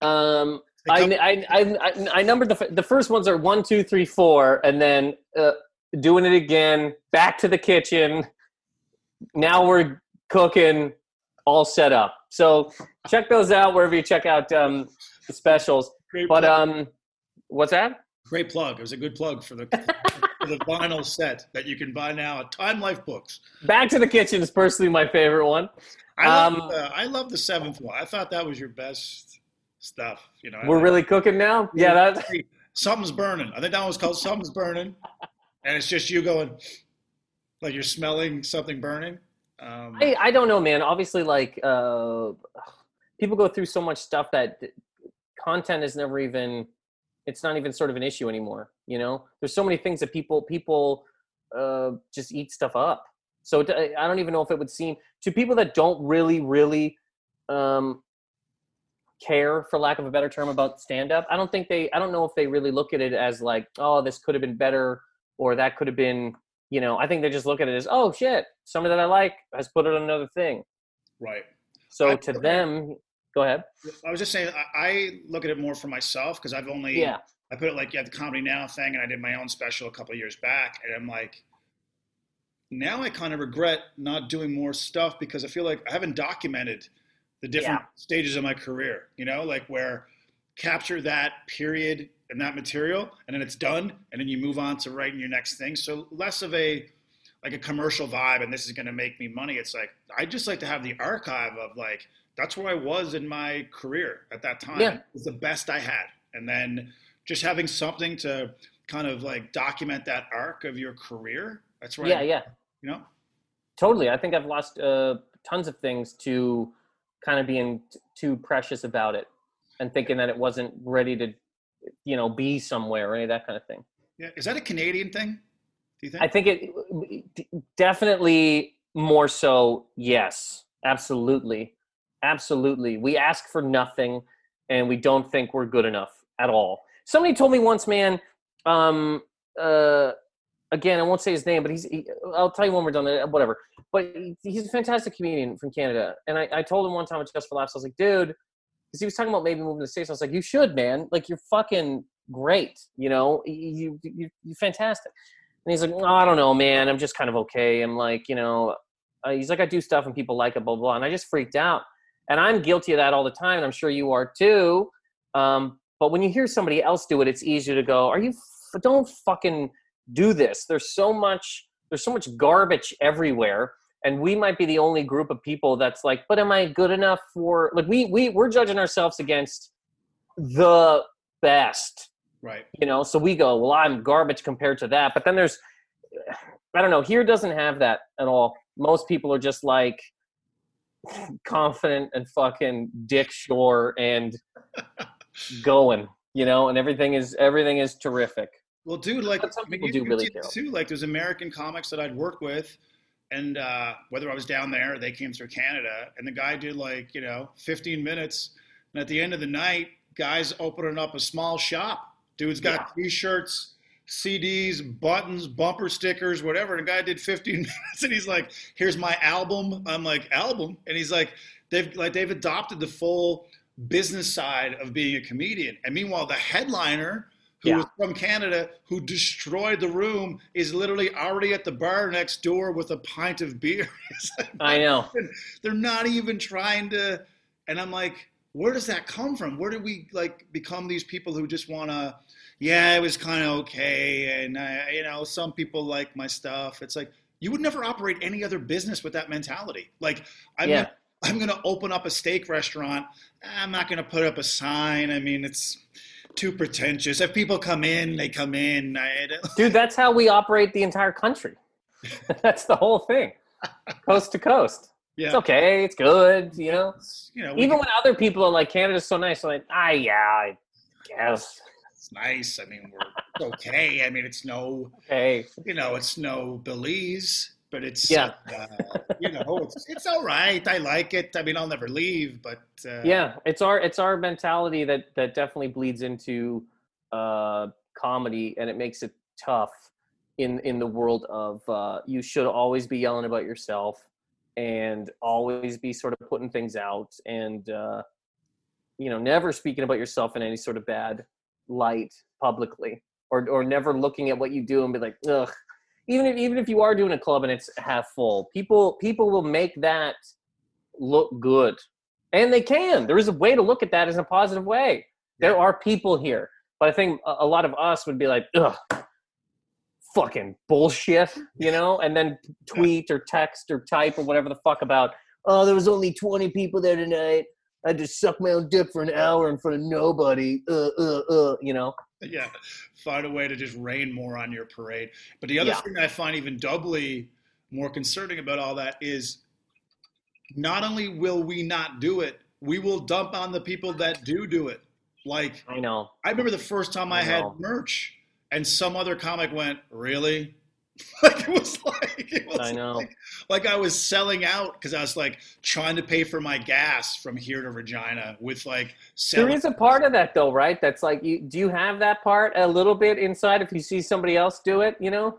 Um, I, I, I, I, I numbered the the first ones are one, two, three, four, and then uh, doing it again. Back to the kitchen. Now we're cooking, all set up. So check those out wherever you check out um, the specials. great But plug. um, what's that? great plug. It was a good plug for the the vinyl set that you can buy now at Time Life Books. Back to the kitchen is personally my favorite one. I love, Um, the, I love the seventh one. I thought that was your best stuff. You know, We're really cooking now. Yeah, that. something's burning. I think that one was called something's burning, and it's just you going like you're smelling something burning. Um, I, I don't know, man. Obviously, like uh, people go through so much stuff that content is never even. It's not even sort of an issue anymore. You know, there's so many things that people people uh, just eat stuff up. So I don't even know if it would seem to people that don't really, really um, care, for lack of a better term, about stand up. I don't think they. I don't know if they really look at it as like, oh, this could have been better, or that could have been. You know, I think they just look at it as, oh shit, somebody that I like has put it on another thing. right. So I- to them, go ahead. I was just saying, I, I look at it more for myself because I've only Yeah, I put it like you have the comedy now thing, and I did my own special a couple of years back, and I'm like, now I kind of regret not doing more stuff because I feel like I haven't documented the different stages of my career. You know, like where capture that period and that material, and then it's done, and then you move on to writing your next thing. So less of a like a commercial vibe, and this is going to make me money. It's like I just like to have the archive of like that's where I was in my career at that time. Yeah. It was the best I had, and then just having something to kind of like document that arc of your career. That's right. yeah, yeah, You know. totally. I think I've lost uh, tons of things to kind of being t- too precious about it and thinking that it wasn't ready to, you know, be somewhere or any of that kind of thing. Yeah. Is that a Canadian thing? Do you think? I think it definitely more so. Yes, absolutely, absolutely. We ask for nothing, and we don't think we're good enough at all. Somebody told me once, man. Um, uh, again, I won't say his name, but he's. He, I'll tell you when we're done. uh, Whatever. But he's a fantastic comedian from Canada, and I, I told him one time at Just for Laughs, I was like, dude, because he was talking about maybe moving to the states. I was like, you should, man. Like you're fucking great. You know, you you you're fantastic. And he's like, oh, I don't know, man. I'm just kind of okay. I'm like, you know, uh, he's like, I do stuff and people like it, blah, blah, blah. And I just freaked out. And I'm guilty of that all the time. And I'm sure you are too. Um, but when you hear somebody else do it, it's easier to go, are you, f- don't fucking do this. There's so much, there's so much garbage everywhere. And we might be the only group of people that's like, but am I good enough for, like, we, we, we're judging ourselves against the best right. you know so we go well i'm garbage compared to that but then there's i don't know here doesn't have that at all most people are just like confident and fucking dick sure and going you know and everything is everything is terrific Well, dude, like I mean, you- do you really too. Like there's American comics that I'd worked with, and uh, whether I was down there or they came through Canada, and the guy did like you know 15 minutes, and at the end of the night, guys opening up a small shop. Dude's got T-shirts, CDs, buttons, bumper stickers, whatever. And the guy did 15 minutes, and he's like, "Here's my album." I'm like, "Album?" And he's like, "They've like they've adopted the full business side of being a comedian." And meanwhile, the headliner who Yeah. was from Canada, who destroyed the room, is literally already at the bar next door with a pint of beer. Like, i know they're not even trying to. And I'm like, where does that come from? Where did we like become these people who just want to? Yeah, it was kind of okay, and I, you know, some people like my stuff. It's like you would never operate any other business with that mentality. Like, I'm Yeah. I'm going to open up a steak restaurant. I'm not going to put up a sign. I mean, it's too pretentious. If people come in, they come in. Dude that's how we operate the entire country that's the whole thing coast to coast yeah, it's okay it's good you know you know, even can- when other people are like canada's so nice I'm like ah yeah i guess it's nice. I mean, we're okay. I mean, it's no, hey you know, it's no Belize. But it's Yeah. uh, you know it's it's all right. I like it. I mean, I'll never leave, but uh, yeah it's our it's our mentality that that definitely bleeds into uh comedy and it makes it tough in in the world of uh you should always be yelling about yourself and always be sort of putting things out and uh you know never speaking about yourself in any sort of bad light publicly or or never looking at what you do and be like ugh even if even if you are doing a club and it's half full people people will make that look good and they can. There is a way to look at that as a positive way. There Yeah. are people here, but I think a, a lot of us would be like, "Ugh, fucking bullshit," you know, and then tweet or text or type or whatever the fuck about, "Oh, there was only twenty people there tonight. I had to suck my own dick for an hour in front of nobody." Uh, uh, uh, you know. yeah, find a way to just rain more on your parade. But the other Yeah. thing I find even doubly more concerning about all that is not only will we not do it, we will dump on the people that do do it. Like I know. I remember the first time I I had merch, and some other comic went, "Really?" like it was like it was I know. Like, like I was selling out because I was like trying to pay for my gas from here to Regina with like There selling. is a part of that though, right? That's like, you, do you have that part a little bit inside if you see somebody else do it? You know.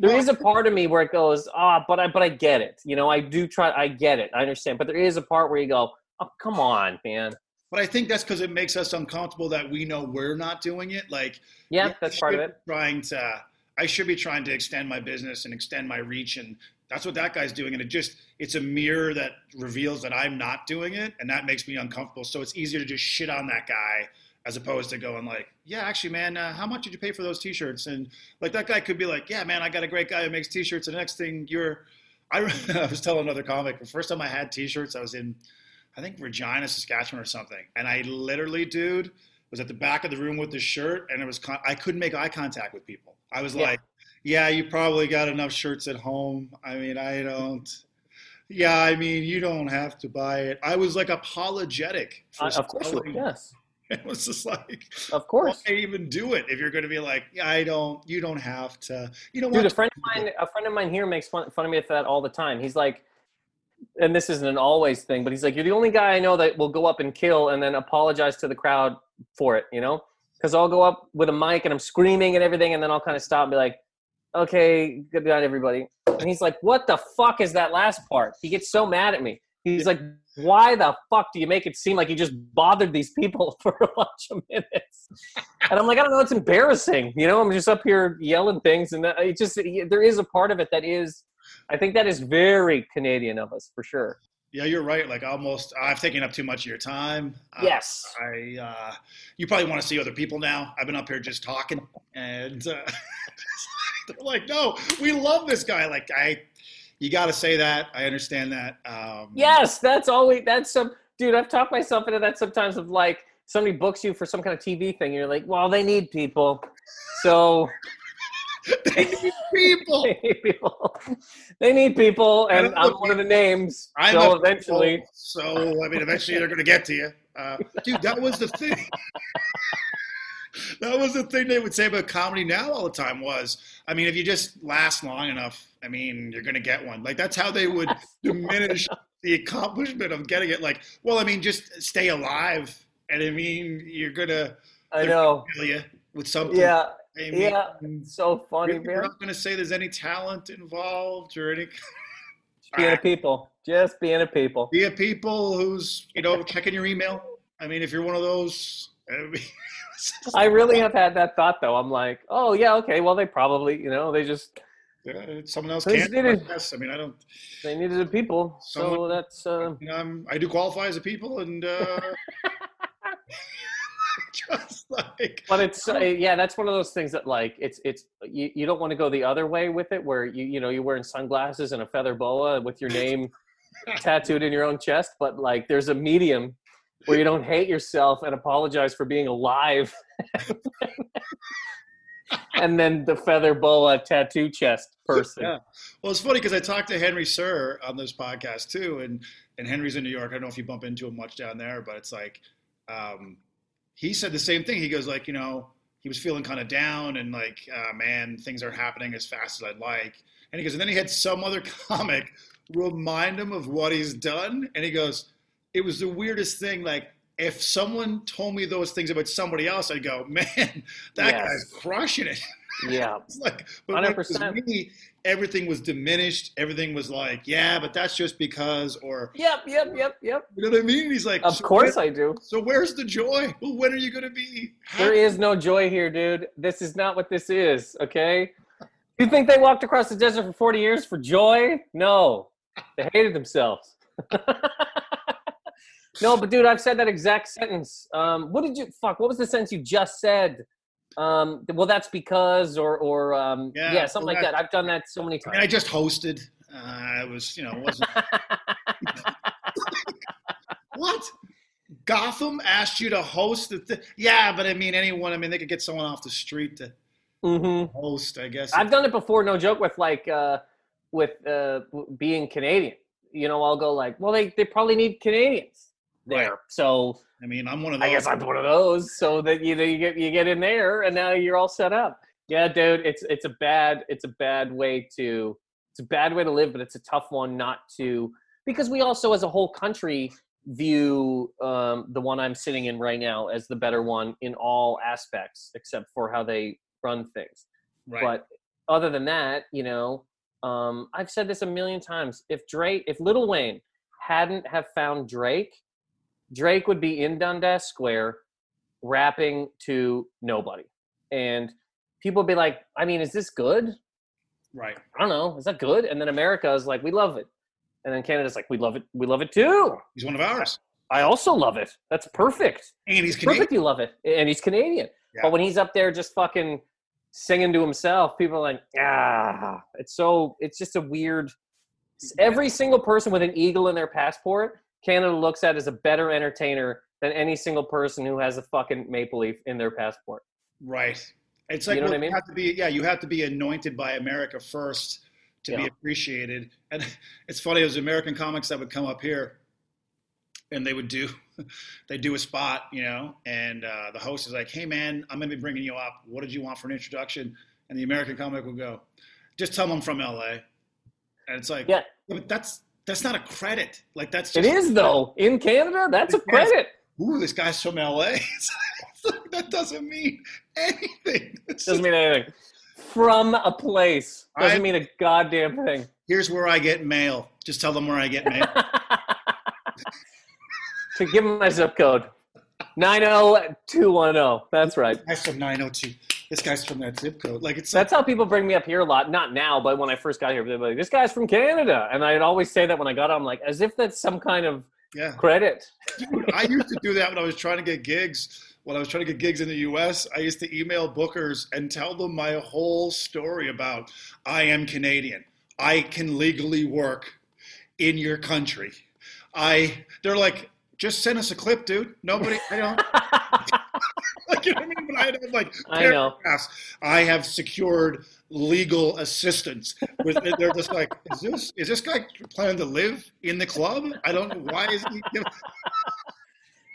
There Well, is a part of me where it goes, ah, but I but I get it. You know, I do try I get it. I understand. But there is a part where you go, Oh, come on, man. But I think that's because it makes us uncomfortable that we know we're not doing it. Like, Yeah, that's part of it. Trying to, I should be trying to extend my business and extend my reach, and that's what that guy's doing. And it just, it's a mirror that reveals that I'm not doing it, and that makes me uncomfortable. So it's easier to just shit on that guy as opposed to going like, yeah, actually, man, uh, how much did you pay for those T-shirts? And like that guy could be like, yeah, man, I got a great guy who makes T-shirts. And the next thing you're, I, I was telling another comic the first time I had T-shirts, I was in, I think Regina, Saskatchewan, or something, and I literally, dude, was at the back of the room with the shirt, and it was con- I couldn't make eye contact with people. I was Yeah. like, yeah, you probably got enough shirts at home. I mean, I don't. Yeah, I mean, you don't have to buy it. I was like apologetic. For Uh, of course selling. Yes. It was just like, Of course. why even do it if you're going to be like, yeah, I don't. You don't have to. You know Dude, a friend of mine, a friend of mine here makes fun, fun of me for that all the time. He's like, and this isn't an always thing, but he's like, you're the only guy I know that will go up and kill and then apologize to the crowd for it, you know? Because I'll go up with a mic and I'm screaming and everything, and then I'll kind of stop and be like, okay, good night, everybody. And he's like, what the fuck is that last part? He gets so mad at me. He's like, why the fuck do you make it seem like you just bothered these people for a bunch of minutes? And I'm like, I don't know, it's embarrassing. You know, I'm just up here yelling things, and it just there is a part of it that is, I think that is very Canadian of us for sure. Yeah, you're right. Like almost, I've taken up too much of your time. Uh, Yes. I, uh, you probably want to see other people now. I've been up here just talking, and uh, they're like, "No, we love this guy." Like, I, you got to say that. I understand that. Um, Yes, that's always that's some dude. I've talked myself into that sometimes of like somebody books you for some kind of TV thing, and you're like, well, they need people, so they need people. they need people. They need people, and I'm one of the names. I'm so eventually, So I mean, eventually they're going to get to you, uh, dude. That was the thing. that was the thing they would say about comedy now all the time was, I mean, if you just last long enough, I mean, you're going to get one. Like that's how they would diminish the accomplishment of getting it. Like, well, I mean, just stay alive, and I mean, you're going to I know. kill you with something. Yeah, I mean, yeah. So funny, We're not going to say there's any talent involved or any. Being a people, just being a people. be a people who's you know checking your email. I mean, if you're one of those, I mean, I really have had that thought though. I'm like, oh yeah, okay. Well, they probably, you know, they just yeah, someone else They can. it. Yes, I mean, I don't. they needed a people. So that's uh, I'm, I do qualify as a people, and uh, just like but it's uh, yeah, that's one of those things that like it's it's you, you don't want to go the other way with it, where you you know you're wearing sunglasses and a feather boa with your name tattooed in your own chest, but like there's a medium where you don't hate yourself and apologize for being alive. and then the feather boa tattoo chest person. Yeah. Well, it's funny because I talked to Henry Sir on this podcast too, and and Henry's in New York. I don't know if you bump into him much down there, but it's like um, he said the same thing. He goes like, you know, he was feeling kind of down and like, uh, man, things aren't happening as fast as I'd like. And he goes, and then he had some other comic remind him of what he's done. And he goes, it was the weirdest thing. Like, if someone told me those things about somebody else, I'd go, man, that Yes. guy's crushing it. Yeah. It's like, but when it was 100%. me, everything was diminished. Everything was like, yeah, but that's just because, or Yep. Yep. Yep. Yep. you know what I mean? He's like, Of so course when- I do. So where's the joy? Well, when are you going to be? There is no joy here, dude. This is not what this is, okay? You think they walked across the desert for 40 years for joy? No. They hated themselves. no, but dude, I've said that exact sentence. Um, what did you fuck? What was the sentence you just said? Um, well, that's because, or, or, um, Yeah, yeah, something well, like that. I've done that so many I mean, I just hosted. Uh, I was, you know, it wasn't what? Gotham asked you to host the thing. Yeah, but I mean, anyone. I mean, they could get someone off the street to hmm host. I guess. I've done it before, no joke, with like uh, with uh, being Canadian. You know, I'll go like, well, they, they probably need Canadians there, Right. so I mean, I'm one of those. I guess I'm one of those. So that you know, you get you get in there, and now you're all set up. Yeah, dude, it's it's a bad it's a bad way to it's a bad way to live, but it's a tough one not to because we also as a whole country view um, the one I'm sitting in right now as the better one in all aspects except for how they run things. right. But other than that, you know, um, I've said this a million times. If Drake, if Lil Wayne hadn't have found Drake, Drake would be in Dundas Square rapping to nobody, and people would be like, "I mean, is this good? right. I don't know. Is that good?" And then America is like, "We love it," and then Canada's like, "We love it. We love it too." He's one of ours, I also love it. That's perfect. and he's Canadian. Perfect. You love it, and he's Canadian. Yeah. But when he's up there just fucking singing to himself, people are like, ah, it's so, it's just a weird. Every single person with an eagle in their passport, Canada looks at as a better entertainer than any single person who has a fucking maple leaf in their passport. Right. It's like You know what well, I mean? you have to be. Yeah, you have to be anointed by America first to be appreciated. And it's funny. There's American comics that would come up here, and they would do, they do a spot, you know, and uh, the host is like, "Hey, man, I'm going to be bringing you up. What did you want for an introduction?" And the American comic would go, "Just tell them I'm from LA." And it's like, Yeah. but that's that's not a credit. Like that's It just, is though in Canada. That's a credit. Ooh, this guy's from LA. That doesn't mean anything. It's Doesn't just- mean anything. From a place doesn't I- mean a goddamn thing. here's where I get mail. Just tell them where I get mail. to give them my zip code 90210 that's right guy's from 902. This guy's from that zip code. Like it's that's how people bring me up here a lot not now but when i first got here they're like this guy's from canada and i'd always say that when i got on I'm like as if that's some kind of yeah. credit Dude, I used to do that when I was trying to get gigs. When I was trying to get gigs in the U.S., I used to email bookers and tell them my whole story about I am Canadian. I can legally work in your country. I. They're like, just send us a clip, dude. Nobody. I don't. like, you know what I I have like I know. paragraphs. I have secured legal assistance. They're just like, is this is this guy planning to live in the club? I don't know why is he.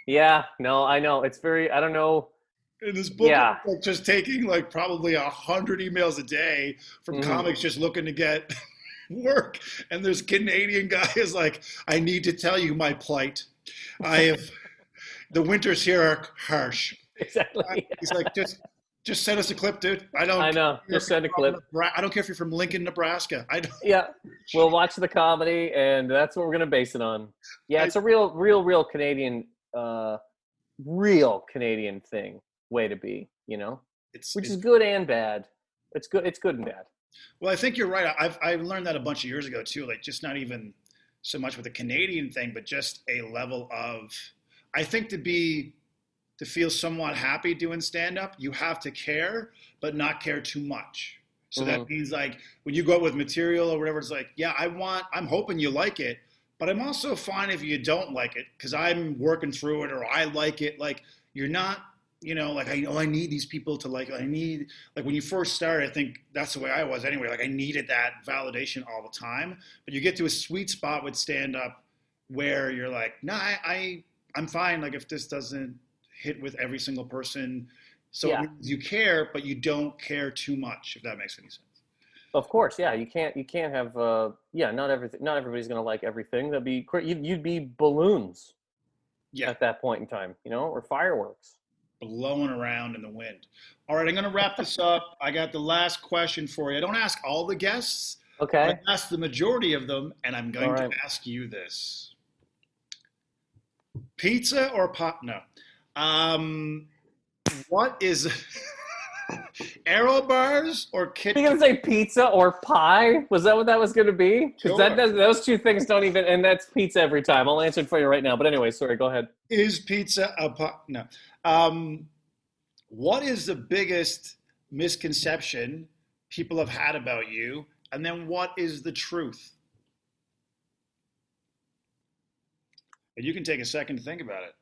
yeah no i know it's very i don't know in this book Yeah. like just taking like probably a hundred emails a day from Mhm. comics just looking to get work and this canadian guy is like i need to tell you my plight i have the winters here are harsh exactly. He's like just just send us a clip dude. I don't i know. just send a clip. Nebra- i don't care if you're from lincoln nebraska. I don't yeah. We'll watch the comedy and that's what we're gonna base it on. Yeah it's a real real real canadian uh real canadian thing way to be you know? It's, which it's is good and bad. It's good it's good and bad. Well, I think you're right. I've I learned that a bunch of years ago too. Like just not even so much with the Canadian thing, but just a level of I think to be to feel somewhat happy doing stand up, you have to care, but not care too much. So that mm-hmm. means like when you go out with material or whatever, it's like, yeah, I want I'm hoping you like it, but I'm also fine if you don't like it because I'm working through it or I like it. Like you're not you know, like I know I need these people to like. I need like when you first started. I think that's the way I was anyway. Like I needed that validation all the time. But you get to a sweet spot with stand up where you're like, nah, I, I I'm fine. Like if this doesn't hit with every single person, so Yeah. you care, but you don't care too much. If that makes any sense. Of course, yeah. You can't you can't have uh yeah. Not everything. Not everybody's gonna like everything. That'd be you'd, you'd be balloons Yeah, at that point in time, you know, or fireworks. blowing around in the wind. All right, I'm going to wrap this up. I got the last question for you. I don't ask all the guests, Okay. I ask the majority of them, and I'm going right. to ask you this: pizza or pot? No. Um, what is Aero bars or Kit? you gonna say pizza or pie? Was that what that was gonna be? Because that Sure. does, those two things don't even, and that's pizza every time. I'll answer it for you right now. But anyway, sorry. Go ahead. Is pizza a pot? No. Um, what is the biggest misconception people have had about you? And then what is the truth? And you can take a second to think about it.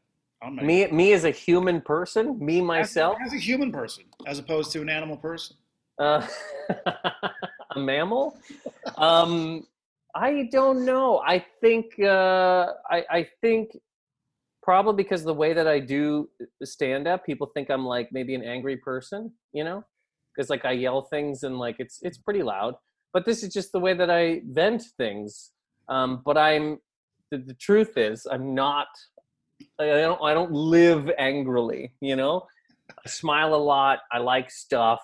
Me, me as a human person, me myself, As, as a human person, as opposed to an animal person. uh, a mammal. Um, I don't know. I think uh, I, I think probably because the way that I do stand up, people think I'm like maybe an angry person. You know, because like I yell things and like it's it's pretty loud. But this is just the way that I vent things. Um, but I'm the, the truth is I'm not. I don't. I don't live angrily. You know, I smile a lot. I like stuff.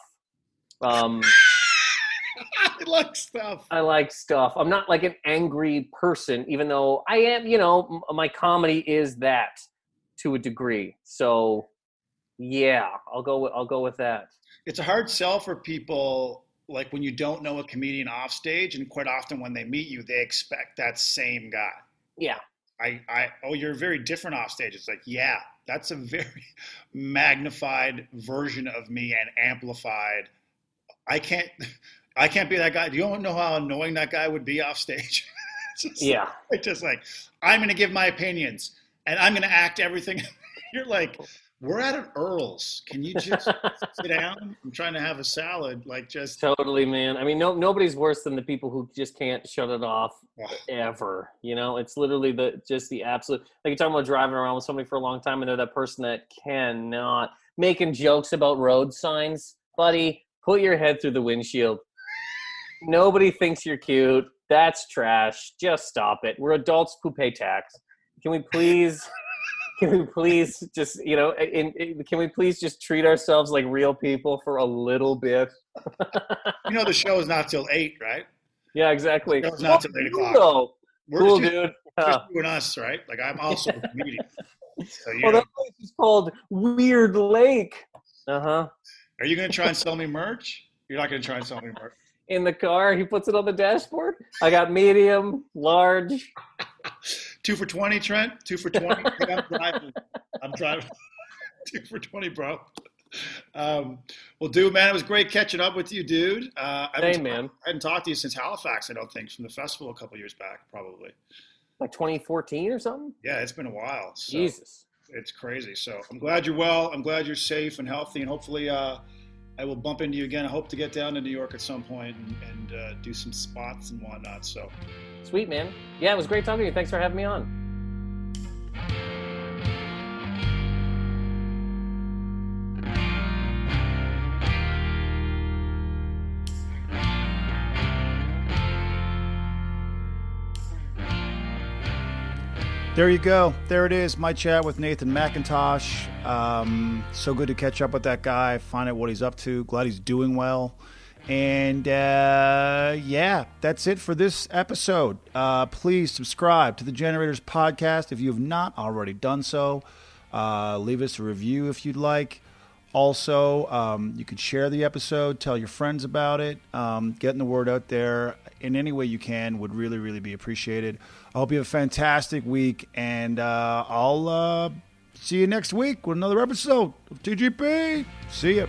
Um, I like stuff. I like stuff. I'm not like an angry person, even though I am. You know, m- my comedy is that to a degree. So, yeah, I'll go. With, I'll go with that. It's a hard sell for people, like when you don't know a comedian off stage, and quite often when they meet you, they expect that same guy. Yeah, I, I, oh, you're very different off stage. It's like, yeah, that's a very magnified version of me and amplified. I can't, I can't be that guy. You don't know how annoying that guy would be off stage? Just yeah. like, just like, I'm going to give my opinions and I'm going to act everything. You're like, we're at an Earl's. Can you just sit down? I'm trying to have a salad. Like, just Totally, man. I mean, no, nobody's worse than the people who just can't shut it off ever. You know, it's literally the just the absolute. Like you're talking about driving around with somebody for a long time, and they're that person that cannot making jokes about road signs, buddy. Put your head through the windshield. Nobody thinks you're cute. That's trash. Just stop it. We're adults who pay tax. Can we please? Can we please just you know? In, in, can we please just treat ourselves like real people for a little bit? you know, the show is not till eight, right? Yeah, exactly. That was not till eight o'clock. Cool, We're cool just, dude. just Yeah. you and us, right? Like, I'm also a comedian. So you Well, know. that place is called Weird Lake. Uh huh. Are you going to try and sell me merch? You're not going to try and sell me merch. In the car, he puts it on the dashboard. I got medium, large. Two for 20, Trent? Two for 20? I'm driving. I'm driving. Two for 20, bro. Um, well, dude, man, it was great catching up with you, dude. Uh, I, haven't, Same, man. I hadn't talked to you since Halifax, I don't think, from the festival a couple years back, probably. Like 2014 or something. Yeah, it's been a while. So Jesus. It's crazy. So I'm glad you're well. I'm glad you're safe and healthy, and hopefully uh, I will bump into you again. I hope to get down to New York at some point and, and uh, do some spots and whatnot. So Sweet, man. Yeah, it was great talking to you. Thanks for having me on. There you go. There it is. My chat with Nathan Macintosh. Um, so good to catch up with that guy, find out what he's up to. Glad he's doing well. And uh, yeah, that's it for this episode. Uh, please subscribe to the Generators podcast if you have not already done so. Uh, leave us a review if you'd like. Also, um, you can share the episode, tell your friends about it, um, getting the word out there in any way you can would really, really be appreciated. I hope you have a fantastic week, and uh, I'll uh, see you next week with another episode of TGP. See ya.